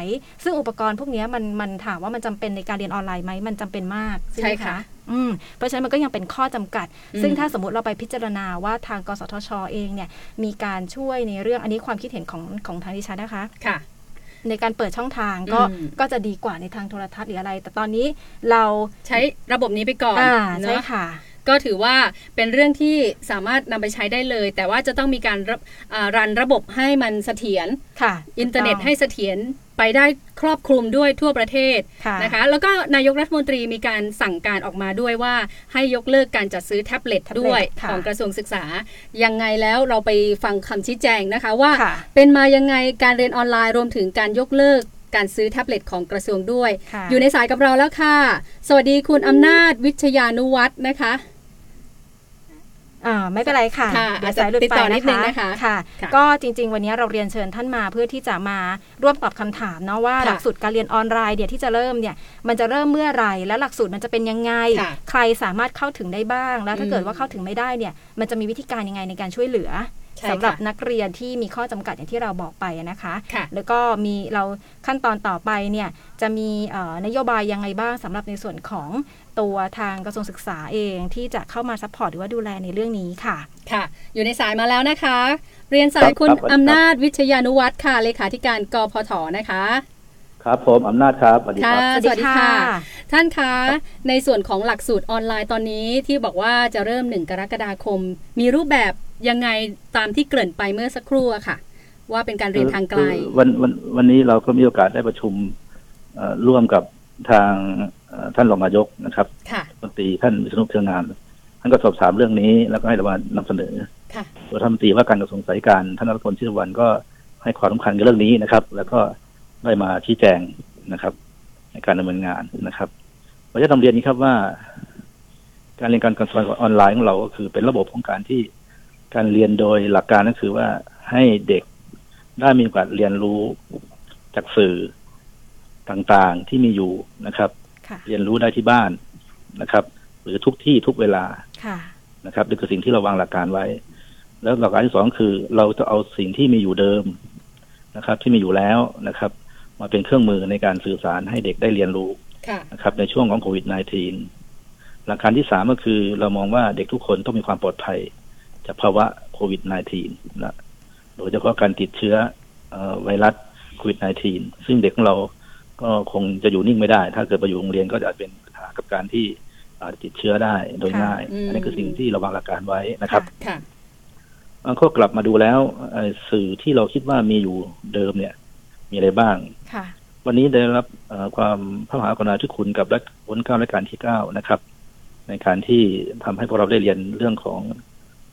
ซึ่งอุปกรณ์พวกเนี้ยมันมันถามว่ามันจำเป็นในการเรียนออนไลน์ไหมมันจำเป็นมากใช่ไหมใช่ค่ะคะอืมเพราะฉะนั้นมันก็ยังเป็นข้อจำกัดอืมซึ่งถ้าสมมติเราไปพิจารณาว่าทางกสทชเองเนี่ยมีการช่วยในเรื่องอันนี้ความคิดเห็นของของทางดิฉันนะคะค่ะ ในการเปิดช่องทางก็อืมก็จะดีกว่าในทางโทรทัศน์หรืออะไร แต่ตอนนี้เราใช้ระบบนี้ไปก่อนอ่าเนใช่อะค่ะก็ถือว่าเป็นเรื่องที่สามารถนำไปใช้ได้เลย แต่ว่าจะต้องมีการรับอ่ารันระบบให้มันเสถียรค่ะ อินเทอร์เน็ตถูกต้องให้เสถียร ไปได้ครอบคลุมด้วยทั่วประเทศค่ะนะคะ แล้วก็นายกรัฐมนตรีมีการสั่งการออกมาด้วยว่าให้ยกเลิกการจัดซื้อแท็บเล็ตแท็บเล็ตด้วยค่ะของกระทรวงศึกษา ยังไงแล้วเราไปฟังคำชี้แจงนะคะว่าค่ะเป็นมายังไงการเรียนออนไลน์รวมถึงการยกเลิกการซื้อแท็บเล็ตของกระทรวงด้วยค่ะอยู่ในสายกับเราแล้วค่ะ สวัสดีคุณอำนาจวิชยานุวัฒน์นะคะ อ่าไม่เป็นไรค่ะค่ะเดี๋ยวสายหลุดติดไปต่อนิดนึนะงคะนะคะค่ะค่ะ ก็จริง ๆ วันนี้เราเรียนเชิญท่านมาเพื่อที่จะมาร่วมตอบคำถามเนาะว่าค่ะหลักสูตรการเรียนออนไลน์เนี่ยที่จะเริ่มเนี่ยมันจะเริ่มเมื่อไหร่และหลักสูตรมันจะเป็นยังไงค่ะใครสามารถเข้าถึงได้บ้าง แล้วถ้าอืมเกิดว่าเข้าถึงไม่ได้เนี่ย มันจะมีวิธีการยังไงในการช่วยเหลือใช่สำหรับค่ะนักเรียนที่มีข้อจำกัดอย่างที่เราบอกไปนะคะค่ะแล้วก็มีเราขั้นตอนต่อไปเนี่ยจะมีเอ่อนโยบายยังไงบ้างสำหรับในส่วนของ ตัวทางกระทรวงศึกษาเองที่จะเข้ามา support หรือว่าดูแลในเรื่องนี้ค่ะ ค่ะ อยู่ในสายมาแล้วนะคะ เรียนสายคุณครับครับอำนาจวิชยานุวัฒน์ค่ะเลขาธิการกพฐนะคะ ครับผมอำนาจครับสวัสดีคค่ะรับสวัสดีค่ะ ท่านคะในส่วนของหลักสูตรออนไลน์ตอนนี้ที่บอกว่าจะเริ่มหนึ่งกรกฎาคม มีรูปแบบยังไงตามที่เกริ่นไปเมื่อสักครู่อะค่ะ ว่าเป็นการเรียนทางไกลคือวันวันวันนี้เราก็มีโอกาสได้ประชุมเอ่อร่วมกับ ทางเอ่อท่านรองนายกนะครับค่ะรัฐมนตรีท่านวิษณุเครืองามท่านก็สอบถามเรื่องนี้แล้วก็ให้เรามานำเสนอค่ะตัวรัฐมนตรีว่าการกระทรวงสาธารณการท่านรัฐมนตรีชิรวันก็ให้ความสำคัญกับเรื่องนี้นะครับ แล้วก็ได้มาชี้แจงนะครับ ในการดำเนินงานนะครับเราจะนำเรียนนี้ครับว่า การเรียนการสอนออนไลน์ของเราก็คือ เป็นระบบของการที่การเรียนโดยหลักการก็คือว่าให้เด็กได้มีโอกาสเรียนรู้จากสื่อ ต่างๆที่มีอยู่นะครับค่ะเรียนรู้ได้ที่บ้านนะครับ หรือทุกที่ทุกเวลาค่ะนะครับนี่คือสิ่งที่เราวางหลักการไว้ แล้วหลักการที่สองคือ เราจะเอาสิ่งที่มีอยู่เดิมนะครับ ที่มีอยู่แล้วนะครับ มาเป็นเครื่องมือในการสื่อสารให้เด็กได้เรียนรู้ค่ะนะครับ ในช่วงของโควิด -19 หลักการที่สามก็คือ เรามองว่าเด็กทุกคนต้องมีความปลอดภัย จากภาวะโควิด -19 นะโดยเฉพาะการติดเชื้อเอ่อไวรัสโควิด -19 ซึ่งเด็กของเรา ก็คงจะอยู่นิ่งไม่ได้ ถ้าเกิดไปอยู่โรงเรียนก็จะเป็นปัญหากับการที่อาจจะติดเชื้อได้โดยค่ะง่ายอืมอันนี้คือสิ่งที่เราวางหลักการไว้นะครับค่ะมันก็กลับมาดูแล้วเอ่อสื่อที่เราคิดว่ามีอยู่เดิมเนี่ย มีอะไรบ้างค่ะวันนี้ได้รับเอ่อความพระมหากรุณาธิคุณกับรัชรัชกาลรัชกาลที่เก้านะครับ ในการที่ทำให้พวกเราได้เรียนเรื่องของ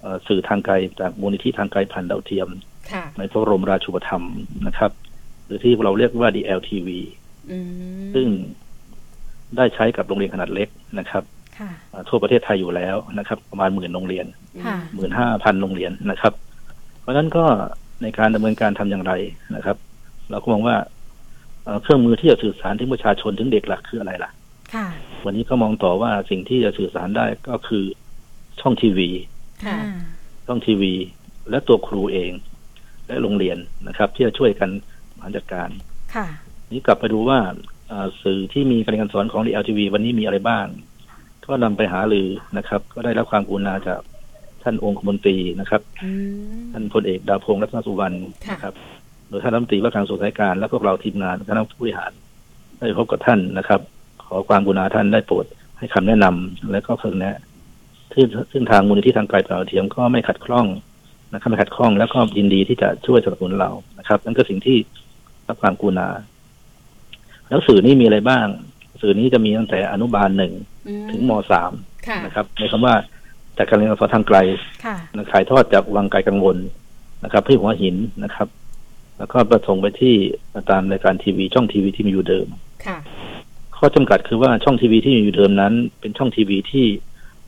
เอ่อสื่อทางไกลจากมูลนิธิทางไกลผ่านดาวเทียมค่ะในพระบรมราชูปถัมภ์นะครับ หรือที่เราเรียกว่า DLTV อืม ซึ่งได้ใช้กับโรงเรียนขนาดเล็กนะครับค่ะอ่าทั่วประเทศไทยอยู่แล้วนะครับ ประมาณหมื่นโรงเรียนค่ะหมื่นห้าพันโรงเรียนนะครับ เพราะฉะนั้นก็ในการดำเนินการทำอย่างไรนะครับ เราก็มองว่าเอ่อเครื่องมือที่จะสื่อสารถึงประชาชนถึงเด็กหลักคืออะไรล่ะค่ะวันนี้ก็มองต่อว่าสิ่งที่จะสื่อสารได้ก็คือช่องทีวีค่ะช่องทีวี และตัวครูเอง และโรงเรียนนะครับ ที่จะช่วยกันบริหารจัดการค่ะ นี้กลับไปดูว่าเอ่อสื่อที่มีการเรียนการสอนของ DLTV วันนี้มีอะไรบ้าง ก็นำไปหาลือนะครับ ก็ได้รับความกรุณาจากท่านองคมนตรีนะครับอืมท่านพลเอกดาวพงษ์รัตนสุวรรณค่ะนะครับ โดยท่านรัฐมนตรีว่าการกระทรวงสาธารณการ และพวกเราทีมงานคณะผู้บริหาร ได้พบกับท่านนะครับ ขอความกรุณาท่านได้โปรดให้คำแนะนำและก็เพิ่งแนะซึ่งซึ่งทางมูลนิธิทางไกลดาวเทียมก็ไม่ขัดข้องนะครับไม่ขัดข้องแล้วก็ยินดีที่จะช่วยสนับสนุนเรานะครับ นั่นก็สิ่งที่รับความกรุณา แล้วสื่อนี้มีอะไรบ้าง สื่อนี้จะมีตั้งแต่อนุบาลหนึ่งอืมถึงมสามค่ะนะครับในคำว่าจากการเรียนการสอนทางไกลค่ะนะถ่ายทอดจากวังไกลกังวลนะครับที่หัวหินนะครับ แล้วก็ประสงไปที่ตามรายการทีวีช่องทีวีที่มีอยู่เดิมค่ะข้อจำกัดคือว่าช่องทีวีที่มีอยู่เดิมนั้น เป็นช่องทีวีที่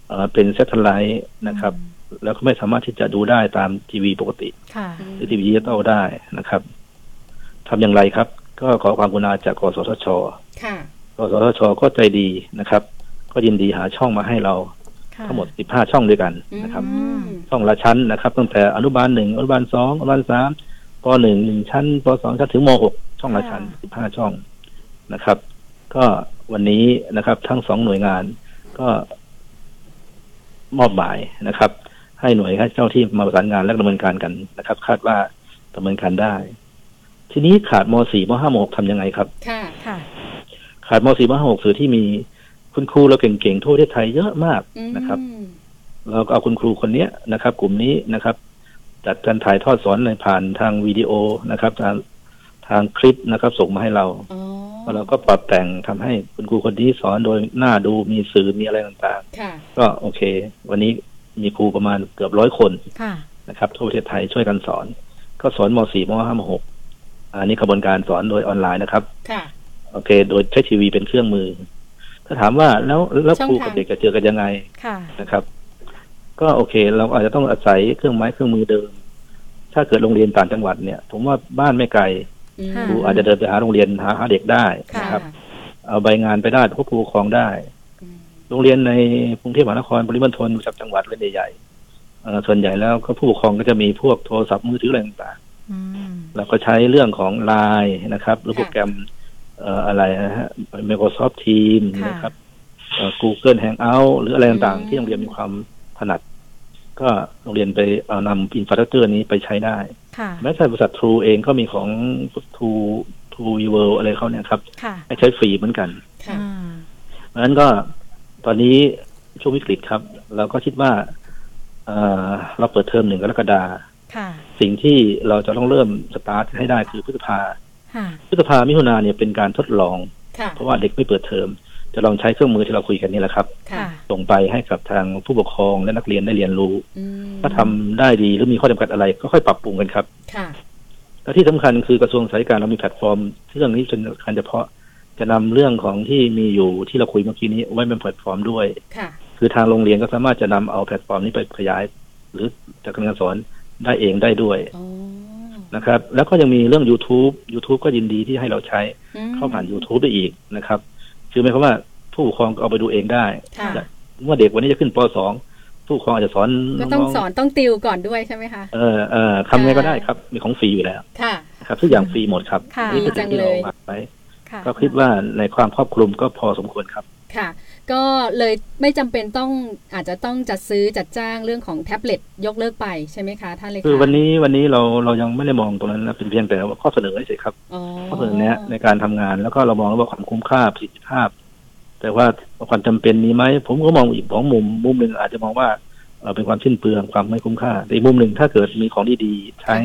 เอ่อเป็น satellite นะครับ แล้วก็ไม่สามารถที่จะดูได้ตามทีวีปกติค่ะหรือทีวีดิจิตอลได้นะครับทำอย่างไรครับ ก็ขอความกรุณาจากกสทชค่ะกสทชก็ใจดีนะครับ ก็ยินดีหาช่องมาให้เราค่ะทั้งหมด 15 ช่องด้วยกันนะครับ ช่องละชั้นนะครับ ตั้งแต่อนุบาลหนึ่งอนุบาลสองอนุบาลสามปหนึ่งหนึ่งชั้นปสองชั้นถึงมหกช่องละชั้น 15 ช่องนะครับ ก็วันนี้นะครับ ทั้งสองหน่วยงานก็มอบหมายนะครับ ให้หน่วยให้เจ้าที่มาประสานงานและดำเนินการกันนะครับ คาดว่าดำเนินการได้ ทีนี้ขาดม .4 ม .5 ม .6 ทำยังไงครับ ค่ะค่ะ ขาดม .4 ม .5 สื่อที่มีคุณครูเราเก่งๆทั่วประเทศไทยเยอะมากอืมนะครับ เราก็เอาคุณครูคนเนี้ยนะครับ กลุ่มนี้นะครับ จัดการถ่ายทอดสอนในผ่านทางวิดีโอนะครับ ทางทางคลิปนะครับ ส่งมาให้เราอ๋อแล้วเราก็ปรับแต่งทำให้คุณครูคนนี้สอนโดยหน้าดูมีสื่อมีอะไรต่างค่ะๆก็โอเค วันนี้มีครูประมาณเกือบร้อยคนค่ะนะครับทั่วประเทศไทยช่วยกันสอน ก็สอนม .4 ม .5 ม .6 อันนี้กระบวนการสอนโดยออนไลน์นะครับ ค่ะ โอเค โดยใช้ทีวีเป็นเครื่องมือ ถ้าถามว่าแล้วแล้วช่องครูทางกับเด็กจะเจอกันยังไงค่ะนะครับ ก็โอเค เราอาจจะต้องอาศัยเครื่องไม้เครื่องมือเดิม ถ้าเกิดโรงเรียนต่างจังหวัดเนี่ย ผมว่าบ้านไม่ไกลอืมครูอาจจะเดินไปหาโรงเรียนหาหาเด็กได้ค่ะนะครับ เอาใบงานไปได้พวกผู้ปกครองได้ โรงเรียนในกรุงเทพมหานครปริมณฑลกับจังหวัดเล่นใหญ่ๆเอ่อส่วนใหญ่แล้วก็ผู้ปกครองก็จะมีพวกโทรศัพท์มือถืออะไรต่างๆอืม เราก็ใช้เรื่องของไลน์นะครับ หรือโปรแกรมเอ่ออะไรนะฮะ Microsoft Teams ค่ะนะครับเอ่อ Google Hangout หรืออะไรต่างๆ ที่โรงเรียนมีความถนัด ก็โรงเรียนไปเอานำ infrastructure นี้ไปใช้ได้ค่ะแม้แต่บริษัททรูเองก็มีของทรูทรูวีเวิอะไรเขาเนี่ยครับค่ะให้ใช้ฟรีเหมือนกันค่ะอืมเพราะฉะนั้นก็ตอนนี้ช่วงวิกฤตครับ เราก็คิดว่าเอ่อเราเปิดเทอมหนึ่งกรกฎาค่ะ สิ่งที่เราจะต้องเริ่มสตาร์ทให้ได้คือพฤษภาค่ะพฤษภามิถุนาเนี่ยเป็นการทดลองค่ะเพราะว่าเด็กไม่เปิดเทอม จะลองใช้เครื่องมือที่เราคุยกันนี่แหละครับค่ะส่งไปให้กับทางผู้ปกครองและนักเรียนได้เรียนรู้อืมถ้าทำได้ดีหรือมีข้อจำกัดอะไรก็ค่อยปรับปรุงกันครับค่ะและที่สำคัญคือกระทรวงศึกษาธิการเรามีแพลตฟอร์มเรื่องนี้เป็นสำคัญเฉพาะจะนำเรื่องของที่มีอยู่ที่เราคุยเมื่อกี้นี้ไว้เป็นแพลตฟอร์มด้วยค่ะคือทางโรงเรียนก็สามารถจะนำเอาแพลตฟอร์มนี้ไปขยาย หรือจากการสอน ได้เองได้ด้วยอ๋อนะครับ แล้วก็ยังมีเรื่อง YouTube YouTube ก็ยินดีที่ให้เราใช้อืมเข้าผ่าน YouTube ได้อีกนะครับ คือหมายความว่าผู้ปกครองก็เอาไปดูเองได้ค่ะเมื่อเด็กวันนี้จะขึ้นป .2 ผู้ปกครองอาจจะสอนก็ต้องน้ๆสอนต้องติวก่อนด้วยใช่ไหมคะเออเออทำไงก็ได้ครับ มีของฟรีอยู่แล้วค่ะนะครับทุกอย่างฟรีหมดครับค่ะนี่คือสิ่งที่ดีจัเรางเลยวางไว้ค่ะก็คิดว่าในความครอบคลุมก็พอสมควรครับค่ะ ก็เลยไม่จำเป็นต้องอาจจะต้องจัดซื้อจัดจ้างเรื่องของแท็บเล็ตยกเลิกไปใช่ไหมคะท่านเลขาคือวันนี้วันนี้เราเรายังไม่ได้มองตรงนั้นนะเป็นเพียงแต่ว่าข้อเสนอเฉยๆครับอ๋อข้อเสนอเนี้ยในการทำงานแล้วก็เรามองว่าความคุ้มค่าประสิทธิภาพ แต่ว่าความจำเป็นมีไหมผมก็มองอีกสองมุมมุมหนึ่งอาจจะมองว่าเอ่อเป็นความสิ้นเปลืองความไม่คุ้มค่าแต่อีกมุมหนึ่งถ้าเกิดมีของดีๆใช้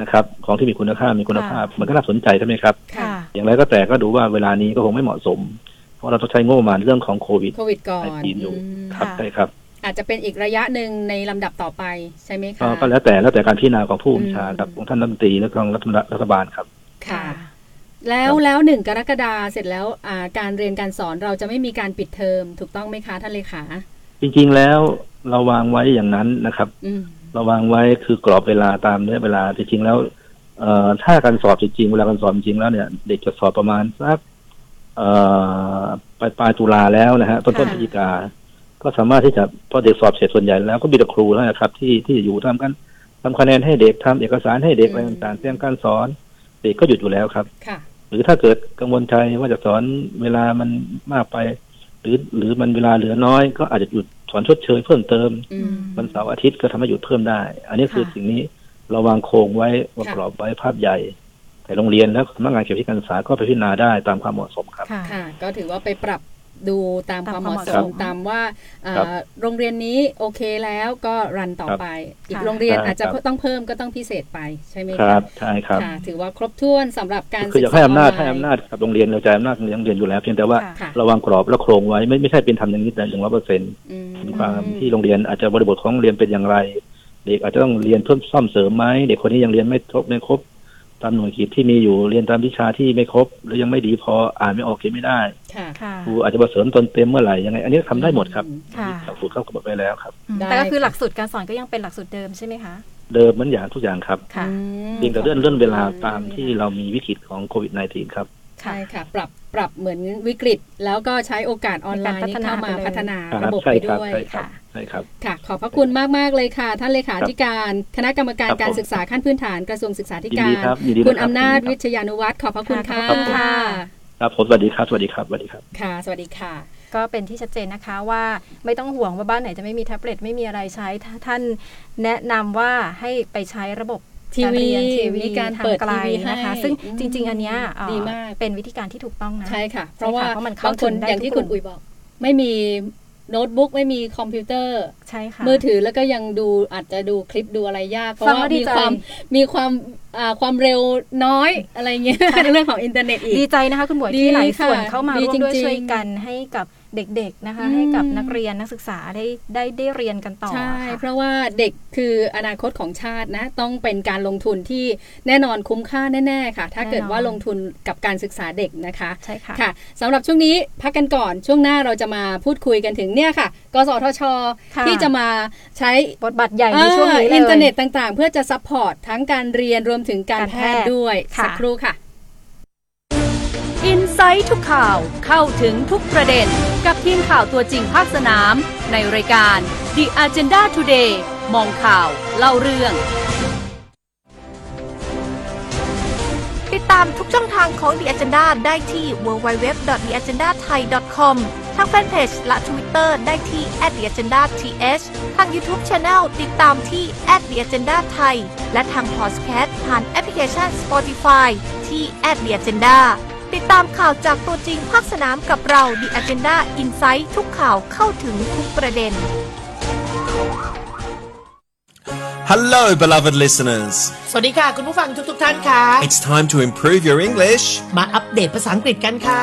นะครับ ของที่มีคุณค่ามีคุณภาพ มันก็น่าสนใจใช่ไหมครับค่ะอย่างไรก็แต่ก็ดูว่าเวลานี้ก็คงไม่เหมาะสมเพ ราะเราต้องใช้งบประมาณเรื่องของโควิดโควิดก่อน19อยู่อืมครับใช่ครับ อาจจะเป็นอีกระยะหนึ่งในลำดับต่อไปใช่ไหมก็คะก็แล้วแต่แล้วแต่การพิจารณาของผู้บัญชาอืมกับของท่านรัฐมนตรีและของรัฐรัฐบาลครับ ค่ะ แล้วแล้วหนึ่งกรกฎาเสร็จแล้วอ่าการเรียนการสอนเราจะไม่มีการปิดเทอมถูกต้องไหมคะท่านเลขาจริงๆแล้วเราวางไว้อย่างนั้นนะครับอืมเราวางไว้คือกรอบเวลาตามเนื้อเวลาจริงๆแล้วเอ่อถ้าการสอบจริงๆเวลาการสอบจริงๆแล้วเนี่ย เด็กจะสอบประมาณสักเอ่อ ปลายปลายตุลาแล้วนะฮะต้นต้นพฤศจิกาก็สามารถที่จะพอเด็กสอบเสร็จส่วนใหญ่แล้วก็มีแต่ครูแล้วนะครับ ที่ที่อยู่ทำกันทำคะแนนให้เด็กทำเอกสารให้เด็กอะไรต่างๆเรื่องการสอนเด็กก็หยุดอยู่แล้วครับค่ะหรือถ้าเกิดกังวลใจว่าจะสอนเวลามันมากไป หรือหรือมันเวลาเหลือน้อย ก็อาจจะหยุดสอนชดเชยเพิ่มเติมอืมวันเสาร์อาทิตย์ก็ทำให้หยุดเพิ่มได้ อันนี้คือสิ่งนี้เราวางโครงไว้วางกรอบไว้ภาพใหญ่ แต่โรงเรียนและสำนักงานเขตที่การศึกษาก็ไปพิจารณาได้ตามความเหมาะสมครับ ค่ะ ก็ถือว่าไปปรับดูตามความเหมาะสครัมบตามว่าเอ่อครับโรงเรียนนี้โอเคแล้วก็รันต่อครับไป อีกค่ะโรงเรียนใช่อาจจะครับต้องเพิ่มก็ต้องพิเศษไปใช่ไหมคคะรับใช่ครับค่ะถือว่าครบถ้วนสำหรับการคืออยากศึกษให้อำนาจไลให้อำนาจกับโรงเรียนเราจะอำนาจโรงเรียนอยู่แล้ว เพียงแต่ว่าค่ะเราวางกรอบและโครงไว้ไม่ไม่ใช่เป็นทำอย่างนี้แต่อย่างร้อยเปอร์เซ็นต์อืมมีความที่โรงเรียนอาจจะบริบทของโรงเรียนเป็นอย่างไร เด็กอาจจะต้องเรียนเพิ่มซ่อมเสริมไหมเด็กคนนี้ยังเรียนไม่ครบไม่ครบ ตามหน่วยกิจที่มีอยู่เรียนตามวิชาที่ไม่ครบ หรือยังไม่ดีพออ่านไม่ออกเขียนไม่ได้ค่ะค่ะครูอาจจะมาเสริมตนเต็มเมื่อไหร่ยังไง อันนี้ทำได้หมดครับค่ะหลักสูตรเข้ากำหนดไว้แล้วครับอืมได้แต่ก็คือค่ะหลักสูตรการสอนก็ยังเป็นหลักสูตรเดิมใช่ไหมคะเดิมเหมือนอย่างทุกอย่างครับค่ะอืมเพียงแต่เลื่อนเลื่อนเวลาตามที่เรามีวิกฤตของโควิด -19 ครับใช่ค่ะ ปรับปรับเหมือนวิกฤต แล้วก็ใช้โอกาสออนไลน์ในนี้การเข้ามาพัพัฒฒนานาครับระบบใช่ไปครับด้วยใช่ครับค่ะ ใช่ครับค่ะ ขอบพระคุณมากๆเลยค่ะ ท่านเลขาธิการคณะกรรมการครับการผมศึกษาขั้นพื้นฐานกระทรวงศึกษาธิยินกาดีรครับยินดีคุณนะครับอำนาจยินดีครับวิทยานุวัฒน์ขอบพระคุณค่ะขอบคุณค่ะครับผมสวัสดีครับสวัสดีครับสวัสดีครับค่ะ สวัสดีค่ะก็เป็นที่ชัดเจนนะคะว่าไม่ต้องห่วงว่าบ้านไหนจะไม่มีแท็บเล็ตไม่มีอะไรใช้ถ้าท่านแนะนำว่าให้ไปใช้ระบบทีวีการเรียนทีวีมีการทางเปิดไกลทีวีให้นะคะ ซึ่งอืมจริง ๆ อันเนี้ยเอ่อดีมากเป็นวิธีการที่ถูกต้องนะใช่ค่ะ เพราะว่าใช่ค่เพราะมันเข้าบางคถึนงได้อย่างที่ทุกคุณกลุ่มอุ๋ยบอก ไม่มี โน้ตบุ๊กไม่มีคอมพิวเตอร์ ใช่ค่ะมือถือแล้วก็ยังดูอาจจะดูคลิปดูอะไรยาก เพราะฟังว่าแล้วดีมีใจความมีความอ่าความเร็วน้อยอะไรเงี้ยในเรื่องของอินเทอร์เน็ตอีก ดีใจนะคะคุณหมวยดีที่หลายค่ะส่วนเข้ามาดีร่วมด้วยจริงๆช่วยกันให้กับ เด็กๆนะคะอืมให้กับนักเรียนนักศึกษาได้ได้ได้เรียนกันต่อใช่ค่ะเพราะว่าเด็กคืออนาคตของชาตินะต้องเป็นการลงทุนที่แน่นอนคุ้มค่าแน่ๆค่ะ ถ้าเกิดแน่นอนว่าลงทุนกับการศึกษาเด็กนะคะใช่ค่ะค่ะสำหรับช่วงนี้พักกันก่อนช่วงหน้าเราจะมาพูดคุยกันถึงเนี่ยค่ะกสทชค่ะที่จะมาใช้บทบาทใหญ่ในช่วงนี้เลยอินเทอร์เน็ตต่างๆ เพื่อจะ support ทั้งการเรียนรวมถึงการการแพแพททย์ย์ด้วยค่ะสักครู่ค่ะ Insight ทุกข่าวเข้าถึงทุกประเด็น กับทีมข่าวตัวจริงภาคสนาม ในรายการ The Agenda Today มองข่าวเล่าเรื่อง ติดตามทุกช่องทางของ The Agenda ได้ที่ www.theagendathai.com ทางแฟนเพจและ Twitter ได้ที่ @theagendath ทาง YouTube Channel ติดตามที่ @theagendathai และทาง Podcast ผ่านแอปพลิเคชัน Spotify ที่ @theagenda ติดตามข่าวจากตัวจริงภาคสนามกับเรา The Agenda Insight ทุกข่าวเข้าถึงทุกประเด็น Hello, beloved listeners. สวัสดีค่ะ คุณผู้ฟังทุก ๆ ท่านค่ะ It's time to improve your English. มาอัปเดตภาษาอังกฤษกันค่ะ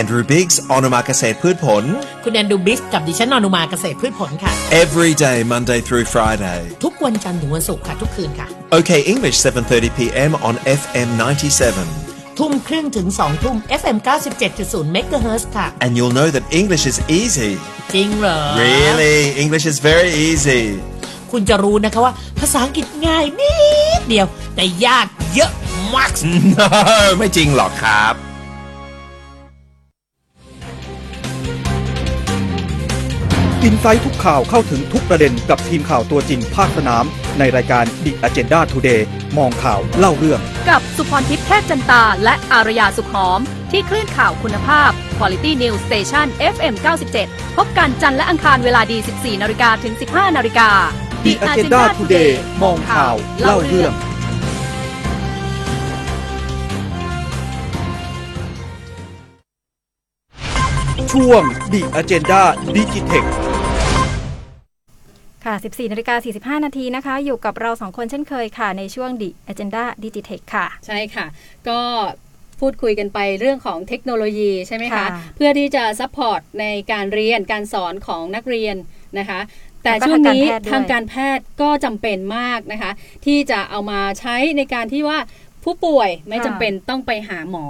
Andrew Biggs, Onomakase Pudpon. คุณแอนดูบิสกับดิฉันนอนุมาเกษตรพืชผลค่ะ Every day, Monday through Friday. ทุกวันจันทร์ถึงวันศุกร์ค่ะ ทุกคืนค่ะ OK English, 7:30 p.m. on FM 97. ทุ่มครึ่งถึง2ทุ่ม FM 97.0 MHz ค่ะ And you'll know that English is easy. จริงเหรอ Really, English is very easy. คุณจะรู้นะคะว่า ภาษาอังกฤษง่ายนิดเดียว แต่ยากเยอะมาก No, ไม่จริงหรอกครับ อินไซต์ทุกข่าวเข้าถึงทุกประเด็นกับทีมข่าวตัวจริงภาคสนาม ในรายการ The Agenda Today มองข่าวเล่าเรื่อง กับสุพรทิพย์แพทย์จันตา และอารยาสุขหอม ที่คลื่นข่าวคุณภาพ Quality News Station FM 97 พบกันจันทร์และอังคารเวลาดี 14นาฬิกาถึง 15นาฬิกา The Agenda Today มองข่าวเล่าเรื่องช่วง The Agenda Digitech ค่ะ 14นาฬิกา45 นาทีนะคะ อยู่กับเราสองคนเช่นเคยค่ะ ในช่วง The Agenda Digitech ค่ะ ใช่ค่ะ ก็พูดคุยกันไปเรื่องของเทคโนโลยีใช่ไหมคะค่ะเพื่อที่จะ support ในการเรียนการสอนของนักเรียนนะคะ แต่แล้วก็ช่วงนี้ทาทางงกาการรแพแพทย์ก็จำเป็นมากนะคะ ที่จะเอามาใช้ในการที่ว่า ผู้ป่วยไม่ค่ะจำเป็นต้องไปหาหมอ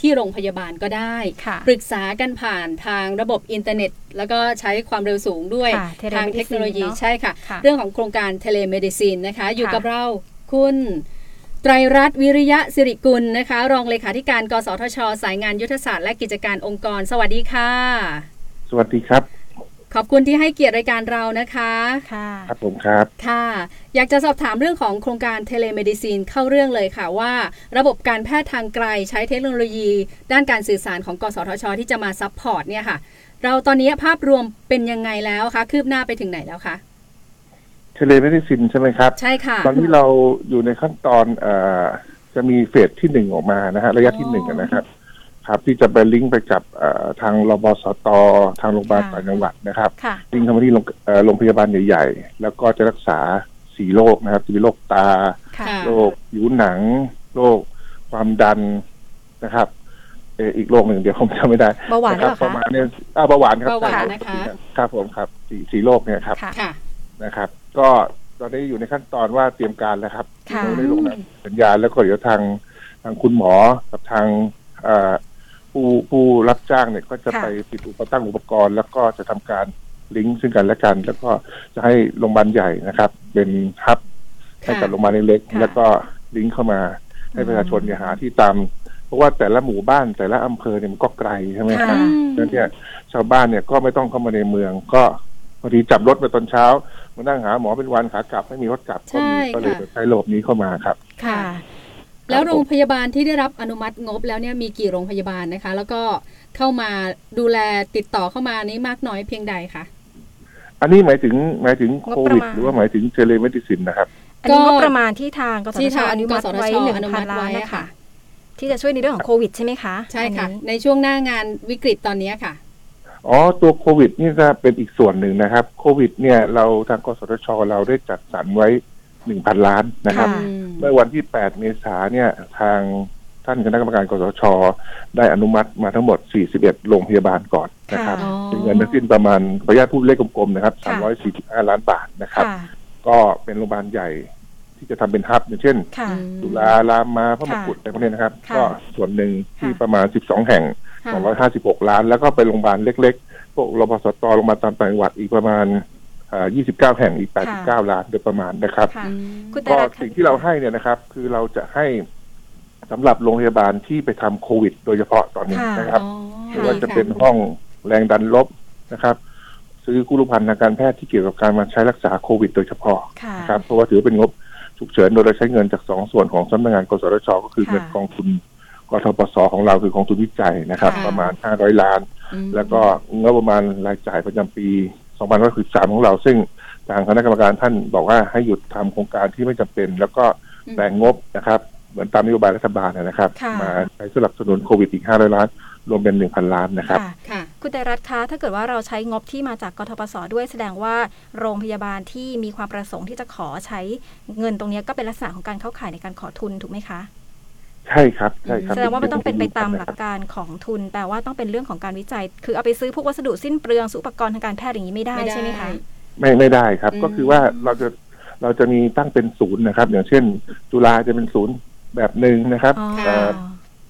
ที่โรงพยาบาลก็ได้ค่ะปรึกษากันผ่านทางระบบอินเทอร์เน็ต แล้วก็ใช้ความเร็วสูงด้วยค่ะทางเทคโนโลยี telemedicine เนอะใช่ค่ะค่ะ เรื่องของโครงการ telemedicine นะคะ อยู่ค่ะกับเราคุณไตรรัตน์วิริยะสิริกุลนะคะ รองเลขาธิการ กสทช สายงานยุทธศาสตร์และกิจการองค์กร สวัสดีค่ะ สวัสดีครับ ขอบคุณที่ให้เกียรติรายการเรานะคะค่ะครับผมครับค่ะ อยากจะสอบถามเรื่องของโครงการ telemedicine เข้าเรื่องเลยค่ะว่า ระบบการแพทย์ทางไกลใช้เทคโนโลยี ด้านการสื่อสารของกสทช ที่จะมา support เนี่ยค่ะ เราตอนนี้ภาพรวมเป็นยังไงแล้วคะคืบหน้าไปถึงไหนแล้วคะtelemedicine ใช่ไหมครับ ใช่ค่ะ ตอนนี้เราอยู่ในขั้นตอนเอ่อจะมี phase ที่หนึ่งออกมานะฮะระยะที่หนึ่งอะนะครับ ครับที่จะไปลิงก์ไปกับเอ่อทางรพสตทางโรงพยาบาลค่ะต่างจังหวัดนะครับค่ะลิงก์เข้ามาที่โรงเอ่อโรงพยาบาลใหญ่ ๆ แล้วก็จะรักษาสี่โรคนะครับจะมีโรคตาค่ะโรคผิวหนังโรคความดันนะครับเอ่ออีกโรคหนึ่งเดี๋ยวผมจำไม่ได้เบาหวานหรือเปล่าประคะมาณเนี้ยอ่าเบาหวานครับเบาหวานใช่นะคะครับผมครับสี่สี่โรคเนี่ยครับค่ะค่ะนะครับ ก็ตอนนี้อยู่ในขั้นตอนว่าเตรียมการแล้วครับค่ะเราได้ลงนามสัญญาแล้วก็เดี๋ยวทางทางคุณหมอกับทางเอ่อ ผู้ผู้รับจ้างเนี่ยก็จะค่ะ ไปติดอุปตั้งอุปกรณ์ แล้วก็จะทำการลิงก์ซึ่งกันและกัน แล้วก็จะให้โรงพยาบาลใหญ่นะครับ เป็นฮับให้กับโรงพยาบาลเล็กค่ะๆแล้วก็ลิงก์เข้ามาให้ประชาชนเนี่ยหาที่ตาม เพราะว่าแต่ละหมู่บ้านแต่ละอำเภอเนี่ยมันก็ไกลใช่ไหมครับค่ะแล้วเนี่ยชาวบ้านเนี่ยก็ไม่ต้องเข้ามาในเมือง ก็บางทีจับรถไปตอนเช้ามานั่งหาหมอเป็นวันขากลับไม่มีรถกลับก็มีใช่ก็เลยค่ะ ใช้ระบบนี้เข้ามาครับ ค่ะ แล้วโรงพยาบาลที่ได้รับอนุมัติงบแล้วเนี่ยมีกี่โรงพยาบาลนะคะ แล้วก็เข้ามาดูแลติดต่อเข้ามานี้มากน้อยเพียงใดคะอันนี้หมายถึงหมายถึงงบประมาณโควิดหรือว่าหมายถึง telemedicine นะครับอันนี้ก็งบประมาณที่ทางกสที่ทชทางอนุมัติกสทชไว้หนึ่งอนุพัมันติล้านไว้นะอะคะค่ะที่จะช่วยในเรื่องของโควิดใช่ไหมคะใช่ค่ะอันนี้ในช่วงหน้างานวิกฤตตอนนี้ค่ะอ๋อตัวโควิดนี่จะเป็นอีกส่วนหนึ่งนะครับ โควิด เนี่ยเราทางกสทชเราได้จัดสรรไว้ หนึ่งพันล้านนะครับค่ะเมื่อวันที่8เมษาเนี่ยทางท่านคณะกรรมการกสทชได้อนุมัติมาทั้งหมด 41 โรงพยาบาลก่อนนะครับอ๋อเป็นเงินทั้งสิ้นประมาณขออนุญาตพูดเลขกลมๆนะครับค่ะ345 ล้านบาทนะครับค่ะก็เป็นโรงพยาบาลใหญ่ที่จะทำเป็นฮับอย่างเช่นค่ะจุฬารามาพระมงกุฎอะไรพวกนี้นะครับค่ะก็ส่วนหนึ่งที่ค่ะประมาณ 12 แห่งค่ะ256 ล้าน แล้วก็ไปโรงพยาบาลเล็กๆพวกรพสตโรงพยาบาลตามต่างจังหวัดอีกประมาณเอ่อ 29 แห่งอีก 89 ล้านโดยประมาณนะครับค่ะอืมคุณไตรก็รัตน์สิ่งที่เราให้เนี่ยนะครับ คือเราจะให้สำหรับโรงพยาบาลที่ไปทำโควิด โดยเฉพาะตอนนี้ค่ะนะครับ อ๋อไม่ว่าจะเป็นห้องแรงดันลบนะครับ ซื้อกุลุภัณฑ์ทางการแพทย์ที่เกี่ยวกับการมาใช้รักษาโควิด โดยเฉพาะค่ะนะครับ เพราะว่าถือเป็นงบฉุกเฉินโดยเราใช้เงินจากสองส่วนของสำนักงานกสทชก็คือค่ะเงินกองทุนกทปสของเราคือกองทุนวิจัยนะครับ ค่ะ ประมาณ 500 ล้าน อืมแล้วก็งบประมาณรายจ่ายประจำปี 2563ของเรา ซึ่งทางคณะกรรมการท่านบอกว่าให้หยุดทำโครงการที่ไม่จำเป็น แล้วก็แบ่งงบนะครับ เหมือนตามนโยบายรัฐบาลนะครับค่ะมาใช้สนับสนุนโควิดอีก500ล้านรวมเป็น1,000ล้านนะครับค่ะค่ะคุณไตรรัตน์คะถ้าเกิดว่าเราใช้งบที่มาจากกทปสด้วยแสดงว่าโรงพยาบาลที่มีความประสงค์ที่จะขอใช้เงินตรงเนี้ยก็เป็นลักษณะของการเข้าข่ายในการขอทุนถูกไหมคะ ใช่ครับใช่ครับแสดงว่ามันต้องเป็นไปตามหลักการของทุน แปลว่าต้องเป็นเรื่องของการวิจัย คือเอาไปซื้อพวกวัสดุสิ้นเปลืองซื้ออุปกรณ์ทางการแพทย์อย่างนี้ไม่ได้ไม่ได้ใช่ไหมคะไม่ไม่ได้ครับอืมก็คือว่าเราจะเราจะมีตั้งเป็นศูนย์นะครับ อย่างเช่น จุฬาจะเป็นศูนย์แบบหนึ่งนะครับอ๋อเอ่อ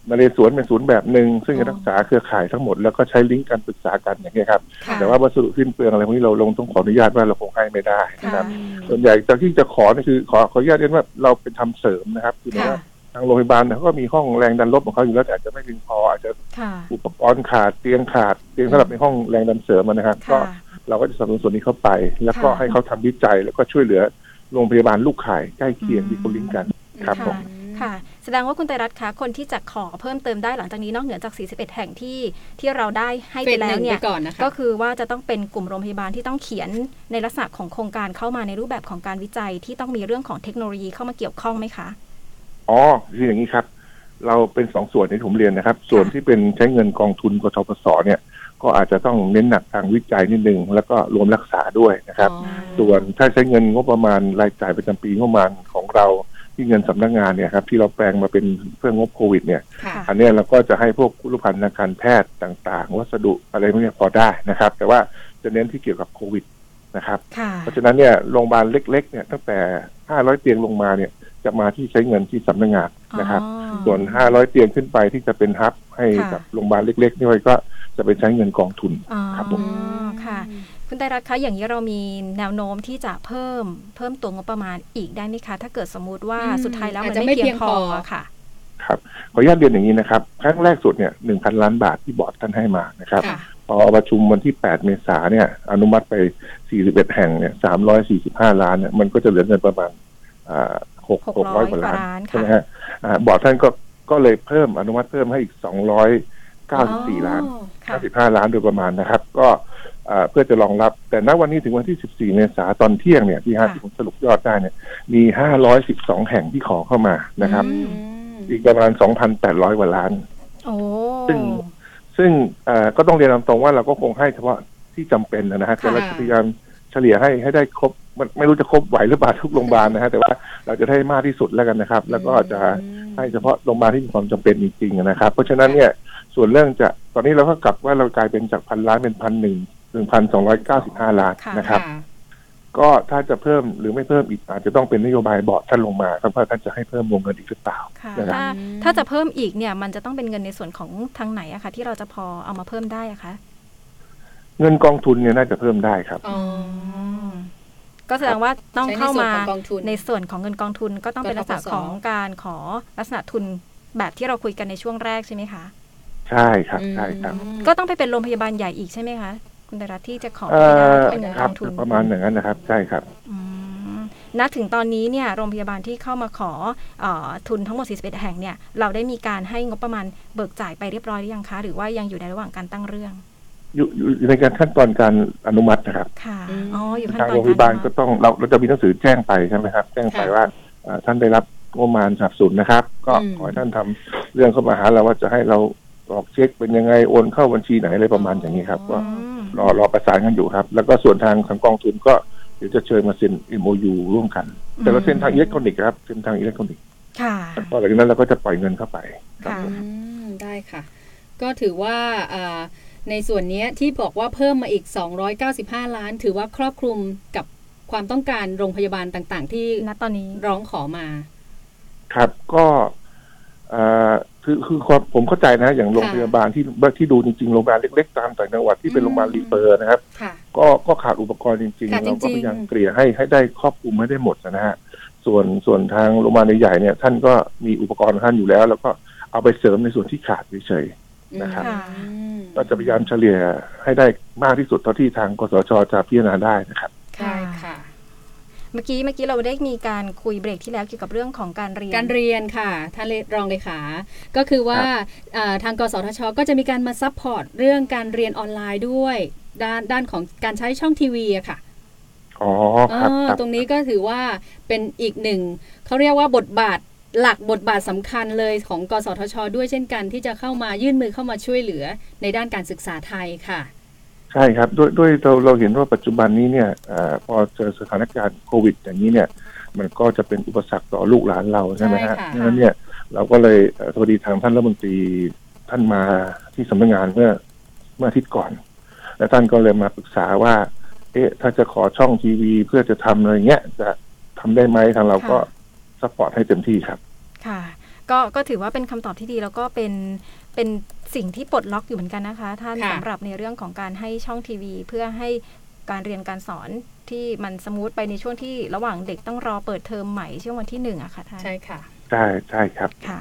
นาเรศวรเป็นศูนย์แบบหนึ่งซึ่งอ๋จะอรักษาเครือข่ายทั้งหมดแล้วก็ใช้ลิงก์การปรึกษากันอย่างเงี้ยครับค่ะแต่ว่าวัสดุสิ้นเปลืองอะไรพวกนี้เราลงต้องขออนุญาตว่าเราคงให้ไม่ได้นะครับค่ะส่วนใหญ่จากที่จะขอนี่คือขอขออนุญาตเรียนว่าเราเป็นทำเสริมนะครับคือหมายค่ะว่า ทางโรงพยาบาลเนี่ยเขาก็มีห้องแรงดันลบของเขาอยู่แล้วแต่อาจจะไม่เพียงพออาจจะค่ะอุปกรณ์ขาดเตียงขาดเตียงสำหรับในห้องแรงดันเสริมอะนะครับก็ค่ะเราก็จะสนับสนุนส่วนนี้เข้าไป แล้วก็ค่ะให้เขาทำวิจัยแล้วก็ช่วยเหลือโรงพยาบาลลูกข่ายใกล้เคียงอืมที่เขาลิงก์กันครับผมค่ะ แสดงว่าคุณไตรรัตน์คะคนที่จะขอเพิ่มเติมได้หลังจากนี้นอกเหนือจาก 41 แห่งที่ที่เราได้ให้เฟไปสหแล้นึ่วงเนี่ไปยก่อนนะคะก็คือว่าจะต้องเป็นกลุ่มโรงพยาบาลที่ต้องเขียนในลักษณะของโครงการเข้ามาในรูปแบบของการวิจัยที่ต้องมีเรื่องของเทคโนโลยีเข้ามาเกี่ยวข้องไหมคะ อ๋อคืออย่างนี้ครับ เราเป็นสองส่วนที่ผมเรียนนะครับ ส่วนที่เป็นใช้เงินกองทุนกทปสเนี่ย ก็อาจจะต้องเน้นหนักทางวิจัยนิดนึงแล้วก็รวมรักษาด้วยนะครับอ๋อส่วนถ้าใช้เงินงบประมาณรายจ่ายประจำปีงบประมาณของเราที่เงินสำนักงานเนี่ยครับที่เราแปลงมาเป็นเพื่องบโควิด เนี่ยค่ะอันเนี้ยเราก็จะให้พวกคุรุภัณฑ์ทางการแพทย์ต่างๆ วัสดุอะไรพวกเนี้ยพอได้นะครับ แต่ว่าจะเน้นที่เกี่ยวกับโควิดนะครับค่ะเพราะฉะนั้นเนี่ยโรงพยาบาลเล็กๆเนี่ยตั้งแต่ 500 เตียงลงมาเนี่ย จะมาที่ใช้เงินที่สำนักงานนะครับ ส่วน 500 เตียงขึ้นไปที่จะเป็นฮับให้ค่ะกับโรงพยาบาลเล็กๆนี่ก็จะไปใช้เงินกองทุนอ๋อครับผมค่ะ คุณไตรรัตน์คะอย่างนี้เรามีแนวโน้มที่จะเพิ่มเพิ่มตัวงบประมาณอีกได้ไหมคะ ถ้าเกิดสมมุติว่าอืมสุดท้ายแล้วอาจมันจะไม่ไม่เพียงเพียงพพออค่ะครับขออนุญาตเรียนอย่างนี้นะครับครั้งแรกสุดเนี่ยหนึ่งพันล้านบาทที่บอร์ดท่านให้มานะครับค่ะพอประชุมวันที่ 8 เมษาเนี่ย อนุมัติไป 41 แห่งเนี่ย 345 ล้านเนี่ย มันก็จะเหลือเงินประมาณอ่า หกหกร้อยกว่าล้านกว่าล้านค่ะใช่ไหมฮะอ่าบอร์ดท่านก็ก็เลยเพิ่มอนุมัติเพิ่มให้อีก294ล้าน95ล้านโดยประมาณนะครับ ก็อ่าเพื่อจะรองรับ แต่ณวันนี้ถึงวันที่ 14 เมษาตอนเที่ยงเนี่ยที่ห้าที่ผมสรุปยอดได้เนี่ยมี 512 แห่งที่ขอเข้ามานะครับ อีกประมาณ 2,800 กว่าล้านโอ้ซึ่งซึ่งเอ่อก็ต้องเรียนตามตรงว่าเราก็คงให้เฉพาะที่จำเป็นนะฮะแต่เราจะพยายามเฉลี่ยให้ให้ได้ครบ มันไม่รู้จะครบไหวหรือเปล่าทุกโรงพยาบาลนะฮะแต่ว่าเราจะได้มากที่สุดแล้วกันนะครับ แล้วก็จะให้เฉพาะโรงพยาบาลที่มีความจำเป็นจริงๆนะครับ เพราะฉะนั้นเนี่ยส่วนเรื่องจะตอนนี้เราก็กลับว่าเรากลายเป็นจากพันล้านเป็นพันหนึ่งหนึ่งพันสองร้อยเก้าสิบห้าล้านนะครับ ก็ถ้าจะเพิ่มหรือไม่เพิ่มอีกอาจจะต้องเป็นนโยบายบอร์ดท่านลงมาครับว่าท่านจะให้เพิ่มวงเงินอีกหรือเปล่าค่ะนะครับถ้าถ้าจะเพิ่มอีกเนี่ย มันจะต้องเป็นเงินในส่วนของทางไหนอะคะที่เราจะพอเอามาเพิ่มได้อะคะเงินกองทุนเนี่ยน่าจะเพิ่มได้ครับ ก็แสดงว่าต้องใช้ในเข้าส่วนมาของกองทุนในส่วนของเงินกองทุนก็ต้องเป็นกลักษณะทปสของการขอลักษณะทุนแบบที่เราคุยกันในช่วงแรกใช่ไหมคะ ใช่ครับใช่ครับ ก็ต้องไปเป็นโรงพยาบาลใหญ่อีกใช่ไหมคะ คุณไตรรัตน์ที่จะขอเอ่ไม่ได้อที่เป็นเงินคกรัอบงทุนประมาณอย่างนั้นนะครับ ใช่ครับณถึงตอนนี้เนี่ยโรงพยาบาลที่เข้ามาขอเออทุนทั้งหมด 41 แห่งเนี่ย เราได้มีการให้งบประมาณเบิกจ่ายไปเรียบร้อยหรือยังคะ หรือว่ายังอยู่ในระหว่างการตั้งเรื่อง อยู่อยู่ในการขั้นตอนการอนุมัตินะครับค่ะอ๋ออยู่ขั้นทางตอนโรงพยาบาลก็ต้องเราเราจะมีหนังสือแจ้งไปใช่ไหมครับ แจ้งไปค่ะว่าเอ่อท่านได้รับงบประมาณสนับสนุนนะครับ ก็อืมขอให้ท่านทำเรื่องเข้ามาหาเราว่าจะให้เราออกเช็คเป็นยังไงโอนเข้าบัญชีไหนอะไรประมาณอย่างนี้ครับ ก็รอรอประสานกันอยู่ครับ แล้วก็ส่วนทางทางกองทุนก็เดี๋ยวจะเชิญมาเซ็น MOU ร่วมกัน แต่เราเซ็นทางอิเล็กทรอนิกส์ครับเซ็นทางอิเล็กทรอนิกส์ค่ะแล้วก็หลังจากนั้นเราก็จะปล่อยเงินเข้าไปครับอืมได้ค่ะ ก็ถือว่าอ่า ในส่วนเนี้ยที่บอกว่าเพิ่มมาอีก 295 ล้าน ถือว่าครอบคลุมกับความต้องการโรงพยาบาลต่างๆ ที่ณตอนนี้ร้องขอมา ครับก็เอ่อคือคือความผมเข้าใจนะอย่างโรงพยาบาลที่ที่ดูจริงๆโรงพยาบาลเล็กๆตามต่างจังหวัดที่เป็นโรงพยาบาลรีเฟอร์นะครับค่ะก็ก็ขาดอุปกรณ์จริงขาดๆเราก็จริงๆพยายามเกลี่ยให้ให้ได้ครอบคลุมให้ได้หมดนะฮะส่วนส่วนทางโรงพยาบาลใหญ่ๆเนี่ยท่านก็มีอุปกรณ์ของท่านอยู่แล้ว แล้วก็เอาไปเสริมในส่วนที่ขาดเฉยๆ นะครับก็จะพยายามเฉลี่ยให้ได้มากที่สุดเท่าที่ทางกสทชจะพิจารณาได้นะครับค่ะค่ะเมื่อกี้เมื่อกี้เราได้มีการคุยเบรกที่แล้วเกี่ยวกับเรื่องของการเรียน การเรียนค่ะท่านรองเลขา ก็คือว่าอ่าทางกสทช ก็จะมีการมา support เรื่องการเรียนออนไลน์ด้วย ด้านด้านของการใช้ช่องทีวีอะค่ะอ๋อครับเออครับตรงนี้ก็ถือว่าเป็นอีกหนึ่งเขาเรียกว่าบทบาท หลักบทบาทสำคัญเลยของกสทช ด้วยเช่นกันที่จะเข้ามายื่นมือเข้ามาช่วยเหลือในด้านการศึกษาไทยค่ะ ใช่ครับด้วยด้วยเราเราเห็นว่าปัจจุบันนี้เนี่ยเออพอเจอสถานการณ์โควิด อย่างนี้เนี่ย มันก็จะเป็นอุปสรรคต่อลูกหลานเราใช่ไหมฮะใช่ค่ะดังนั้นเนี่ยเราก็เลยเอ่อสวัสดีทางท่านรัฐมนตรีท่านมาที่สำนักงานเมื่อเมื่ออาทิตย์ก่อน แล้วท่านก็เลยมาปรึกษาว่า เอ๊ะ ถ้าจะขอช่องทีวีเพื่อจะทำอะไรเงี้ยจะทำได้ไหมทางเราก็ support ให้เต็มที่ครับ ค่ะ ก็ก็ถือว่าเป็นคำตอบที่ดีแล้วก็เป็นเป็นสิ่งที่ปลดล็อกอยู่เหมือนกันนะคะ ท่านค่ะสำหรับในเรื่องของการให้ช่องทีวี เพื่อให้การเรียนการสอนที่มัน smooth ไปในช่วงที่ระหว่างเด็กต้องรอเปิดเทอมใหม่ช่วงวันที่หนึ่งอะค่ะท่านใช่ค่ะ ใช่ใช่ครับค่ะ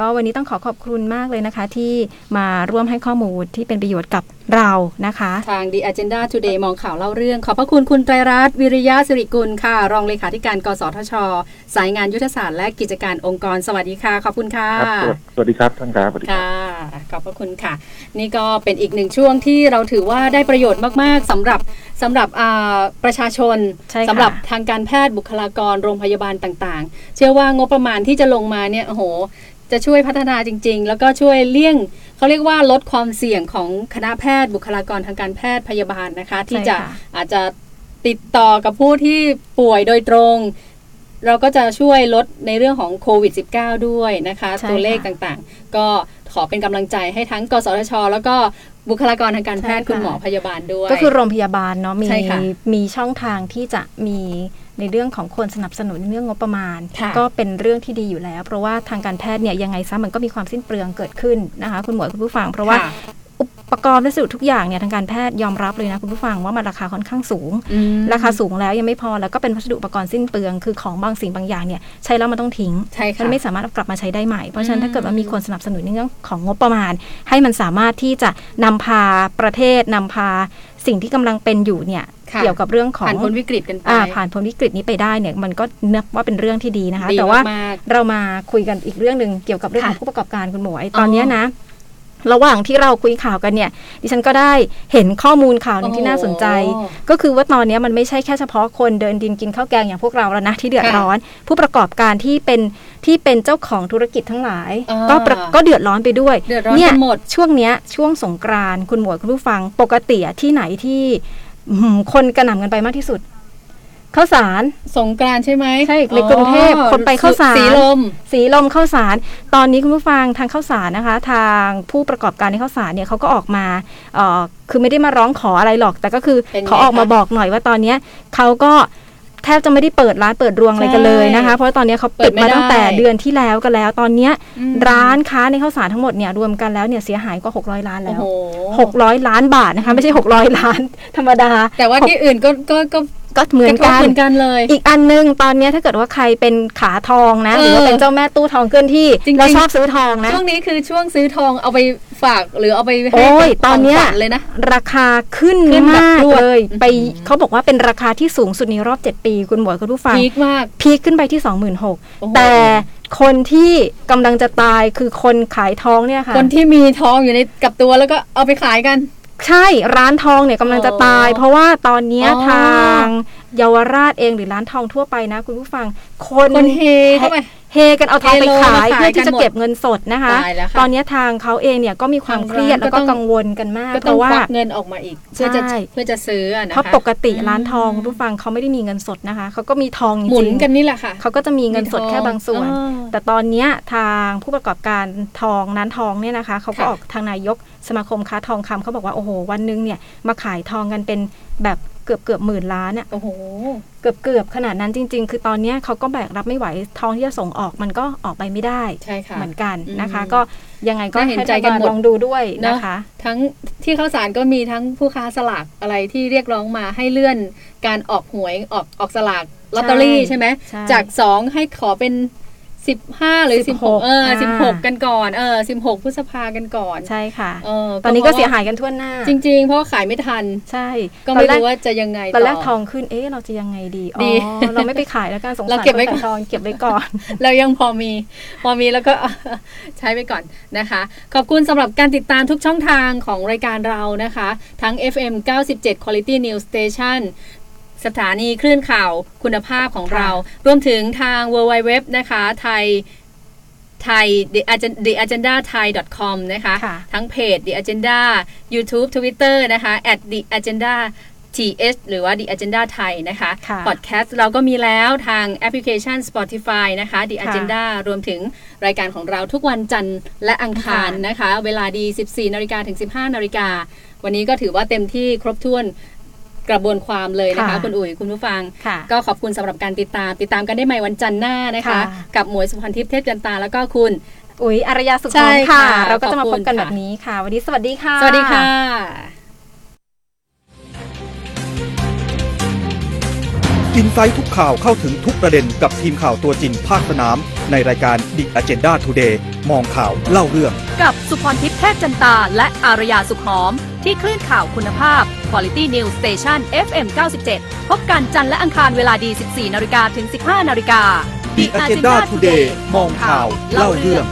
ก็วันนี้ต้องขอขอบคุณมากเลยนะคะ ที่มาร่วมให้ข้อมูลที่เป็นประโยชน์กับเรานะคะ ทาง The Agenda Today มองข่าวเล่าเรื่อง ขอบพระคุณคุณไตรรัตน์วิริยะศิริกุลค่ะะ รองเลขาธิการ กสทช สายงานยุทธศาสตร์และกิจการองค์กรสวัสดีค่ะ ขอบคุณค่ะ ครับสวัสสวัสดีครับท่านครับสวัสดีครับ ค่ะขอบพระคุณค่ะ นี่ก็เป็นอีกหนึ่งช่วงที่เราถือว่าได้ประโยชน์มาก ๆสำหรับ สำหรับอ่าประชาชนใช่ค่ะสำหรับทางการแพทย์บุคลากรโรงพยาบาลต่างๆ เชื่อว่างบประมาณที่จะลงมาเนี่ยโอ้โห จะช่วยพัฒนาจริง ๆ แล้วก็ช่วยเลี่ยงเขาเรียกว่าลดความเสี่ยงของคณะแพทย์บุคลากรทางการแพทย์พยาบาลนะคะ ที่จะใช่ค่ะอาจจะติดต่อกับผู้ที่ป่วยโดยตรงเราก็จะช่วยลดในเรื่องของโควิด -19 ด้วยนะคะใช่ตัวเลขค่ะต่างๆ ก็ขอเป็นกำลังใจให้ทั้ง กสทช แล้วก็ บุคลากรทางการแพทย์ใช่ค่ะคุณหมอพยาบาลด้วย ก็คือโรงพยาบาลเนาะมีใช่ค่ะมีช่องทางที่จะมีในเรื่องของคนสนับสนุนในเรื่องงบประมาณค่ะก็เป็นเรื่องที่ดีอยู่แล้ว เพราะว่าทางการแพทย์เนี่ยยังไงซะมันก็มีความสิ้นเปลืองเกิดขึ้นนะคะ คุณหมอคุณผู้ฟัง เพราะว่า ค่ะอุปกรณ์วัสดุทุกอย่างเนี่ยทางการแพทย์ยอมรับเลยนะคุณผู้ฟังว่ามันราคาค่อนข้างสูงอืมราคาสูงแล้วยังไม่พอแล้วก็เป็นวัสดุอุปกรณ์สิ้นเปลือง คือของบางสิ่งบางอย่างเนี่ยใช้แล้วมันต้องทิ้งใช่ค่ะมันไม่สามารถเอากลับมาใช้ได้ใหม่ เพราะฉะนั้นอืมถ้าเกิดว่ามีคนสนับสนุนในเรื่องของงบประมาณ ให้มันสามารถที่จะนำพาประเทศนำพาสิ่งที่กำลังเป็นอยู่เนี่ยค่ะเกี่ยวกับเรื่องของผ่านพ้นวิกฤตกันไปอ่าผ่านพ้นวิกฤตนี้ไปได้เนี่ยมันก็นับว่าเป็นเรื่องที่ดีนะคะดีแต่ว่ามากเรามาคุยกันอีกเรื่องหนึ่งเกี่ยวกับเรื่องค่ะของผู้ประกอบการคุณหมวยตอนเนี้ยนะ ระหว่างที่เราคุยข่าวกันเนี่ย ดิฉันก็ได้เห็นข้อมูลข่าวหนึ่งที่น่าสนใจโอ้ก็คือว่าตอนเนี้ยมันไม่ใช่แค่เฉพาะคนเดินดินกินข้าวแกงอย่างพวกเราแล้วนะที่เดือดค่ะร้อน ผู้ประกอบการที่เป็นที่เป็นเจ้าของธุรกิจทั้งหลายอ่าก็ประก็เดือดร้อนไปด้วยเดือดร้อนเนี่ยกันหมดช่วงเนี้ยช่วงสงกรานต์คุณหมวยคุณผู้ฟังปกติอะที่ไหนที่อื้อหือคนกระหน่ำกันไปมากที่สุด ข้าวสารสงกรานต์ใช่ไหมใช่ในกรุงเทพอ๋อคนไปข้าวสารสีลม สีลมข้าวสาร ตอนนี้คุณผู้ฟังทางข้าวสารนะคะ ทางผู้ประกอบการในข้าวสารเนี่ยเขาก็ออกมาเอ่อคือไม่ได้มาร้องขออะไรหรอก แต่ก็คือเป็นไงเขาออกมาคะบอกหน่อยว่าตอนเนี้ยเขาก็แทบจะไม่ได้เปิดร้านเปิดรวงอะไรกันเลยนะคะ เพราะตอนเนี้ยเขาปิดเปิดไม่มาตั้งแต่ได้เดือนที่แล้วกันแล้ว ตอนเนี้ยอืมร้านค้าในข้าวสารทั้งหมดเนี่ยรวมกันแล้วเนี่ยเสียหายกว่า600 ล้านโอ้แล้วโห600 ล้านบาทนะคะไม่ใช่ 600 ล้านธรรมดา แต่ว่าที่อื่นก็ก็ ก็ก็เหมือนกระทบกันเหมือนกันเลย อีกอันหนึงตอนเนี้ยถ้าเกิดว่าใครเป็นขาทองนะเออหรือว่าเป็นเจ้าแม่ตู้ทองเคลื่อนที่จริงๆเราชอบซื้อทองนะช่วงนี้คือช่วงซื้อทองเอาไปฝากหรือเอาไปให้โอ้ยป็ตอนเนี้ยขงขวัญเลยนะราคาขึ้นขึ้นแบบมากพรวดเลยไปเขาบอกว่าเป็นราคาที่สูงสุดในรอบ 7 ปีคุณหมวยคุณผู้ฟังพีคมากพีคขึ้นไปที่โอ้โห26,000แต่คนที่กำลังจะตายคือคนขายทองเนี่ยค่ะ คนที่มีทองอยู่ในกับตัวแล้วก็เอาไปขายกัน ใช่ร้านทองเนี่ยกำลังจะตาย เพราะว่าตอนเนี้ยอ๋อทางเยาวราชเองหรือร้านทองทั่วไปนะ คุณผู้ฟังคนคนเฮเข้าไปเฮกันเอาทองไปเฮโลขายมาขายเพื่อที่กันจะหมดเก็บเงินสดนะคะตายแล้วค่ะตอนเนี้ยทางเขาเองเนี่ยก็มีความเครียดทางร้านแล้วก็ก็ต้องกังวลกันมากก็เพต้องราะว่าควักเงินออกมาอีกเพื่อจะใช่เพื่อจะซื้ออะนะคะเพราะปกติร้านทองคุณผู้ฟังเขาไม่ได้มีเงินสดนะคะเขาก็มีทองจริงๆหมุนกันนี่แหละค่ะเขาก็จะมีเงินสดมีทองแค่บางส่วนอ่าแต่ตอนเนี้ยทางผู้ประกอบการทองร้านทองเนี่ยนะคะเขาก็ค่ะออกทางนายก สมาคมค้าทองคำเขาบอกว่าโอ้โห วันหนึงเนี่ยมาขายทองกันเป็นแบบเกือบเกือบหมื่นล้านอะโอ้โห เกือบเกือบขนาดนั้นจริง ๆ คือตอนเนี้ยเขาก็แบกรับไม่ไหวทองที่จะส่งออกมันก็ออกไปไม่ได้ใช่ค่ะเหมือนกันนะคะอืมก็ยังไงก็น่าเห็นให้ใจกันหมดลองดูด้วยเนอะนะคะ ทั้งที่ข้าวสารก็มีทั้งผู้ค้าสลากอะไรที่เรียกร้องมาให้เลื่อนการออกหวยออกออกสลากลอตเตอรี่ใช่ไหมใช่จากสองให้ขอเป็น สิบห้าหรือสิบหก16เออสิบหกอ่ากันก่อนเออสิบหกพฤษภากันก่อนใช่ค่ะเออตอนนี้ก็พระเสียหายกันทั่วหน้า จริง ๆ เพราะว่าขายไม่ทัน ใช่ ก็ไม่ตอนแรรู้ว่าจะยังไงตอนแรกต่ทองขึ้นเอ๊ะเราจะยังไงดีอ๋ดีอเราไม่ไปขายแล้วกันสงสารเราเก็บไว้คนขายทองเก็บไว้ก่อน เรายังพอมีพอมีแล้วก็ใช้ไปก่อนนะคะ ขอบคุณสำหรับการติดตามทุกช่องทางของรายการเรานะคะ ทั้ง FM 97 Quality News Station สถานีคลื่นข่าวคุณภาพของเรา รวมถึงทาง w w w นะคะไทยไทย the agenda the agenda thai com นะคะทั้งเพจ the agenda YouTube Twitter นะคะ at the agenda th หรือว่า the agenda Thai นะคะค่ะพอดแคสต์เราก็มีแล้วทางแอปพลิเคชัน Spotify นะคะ the ค่ะ agenda รวมถึงรายการของเราทุกวันจันทร์และอังคารนะคะ เวลาดี 14นาฬิกาถึง 15นาฬิกาวันนี้ก็ถือว่าเต็มที่ครบถ้วน กระบวนความเลยนะคะ ค่ะคุณอุ๋ยคุณผู้ฟัง ค่ะ ก็ขอบคุณสำหรับการติดตาม ติดตามกันได้ใหม่วันจันทร์หน้านะคะ ค่ะ กับหมวยสุพรรณทิพย์เทพจันตาแล้วก็คุณ อุ๋ยอารยาสุขใช่น้อมค่ะ ค่ะเราก็จะมาขอบพคุบณกันค่ะ แบบนี้ค่ะ วันนี้สวัสดีค่ะ สวัสดีค่ะ อินไซต์ทุกข่าวเข้าถึงทุกประเด็นกับทีมข่าวตัวจริงภาคสนาม ในรายการ The Agenda Today มองข่าวเล่าเรื่อง กับสุพรทิพย์เทพจันตา และอารยาสุขหอม ที่คลื่นข่าวคุณภาพ Quality News Station FM 97 พบกันจันทร์และอังคารเวลาดี 14 นาฬิกาถึง 15 นาฬิกา The Agenda Today มองข่าว เล่าเรื่อง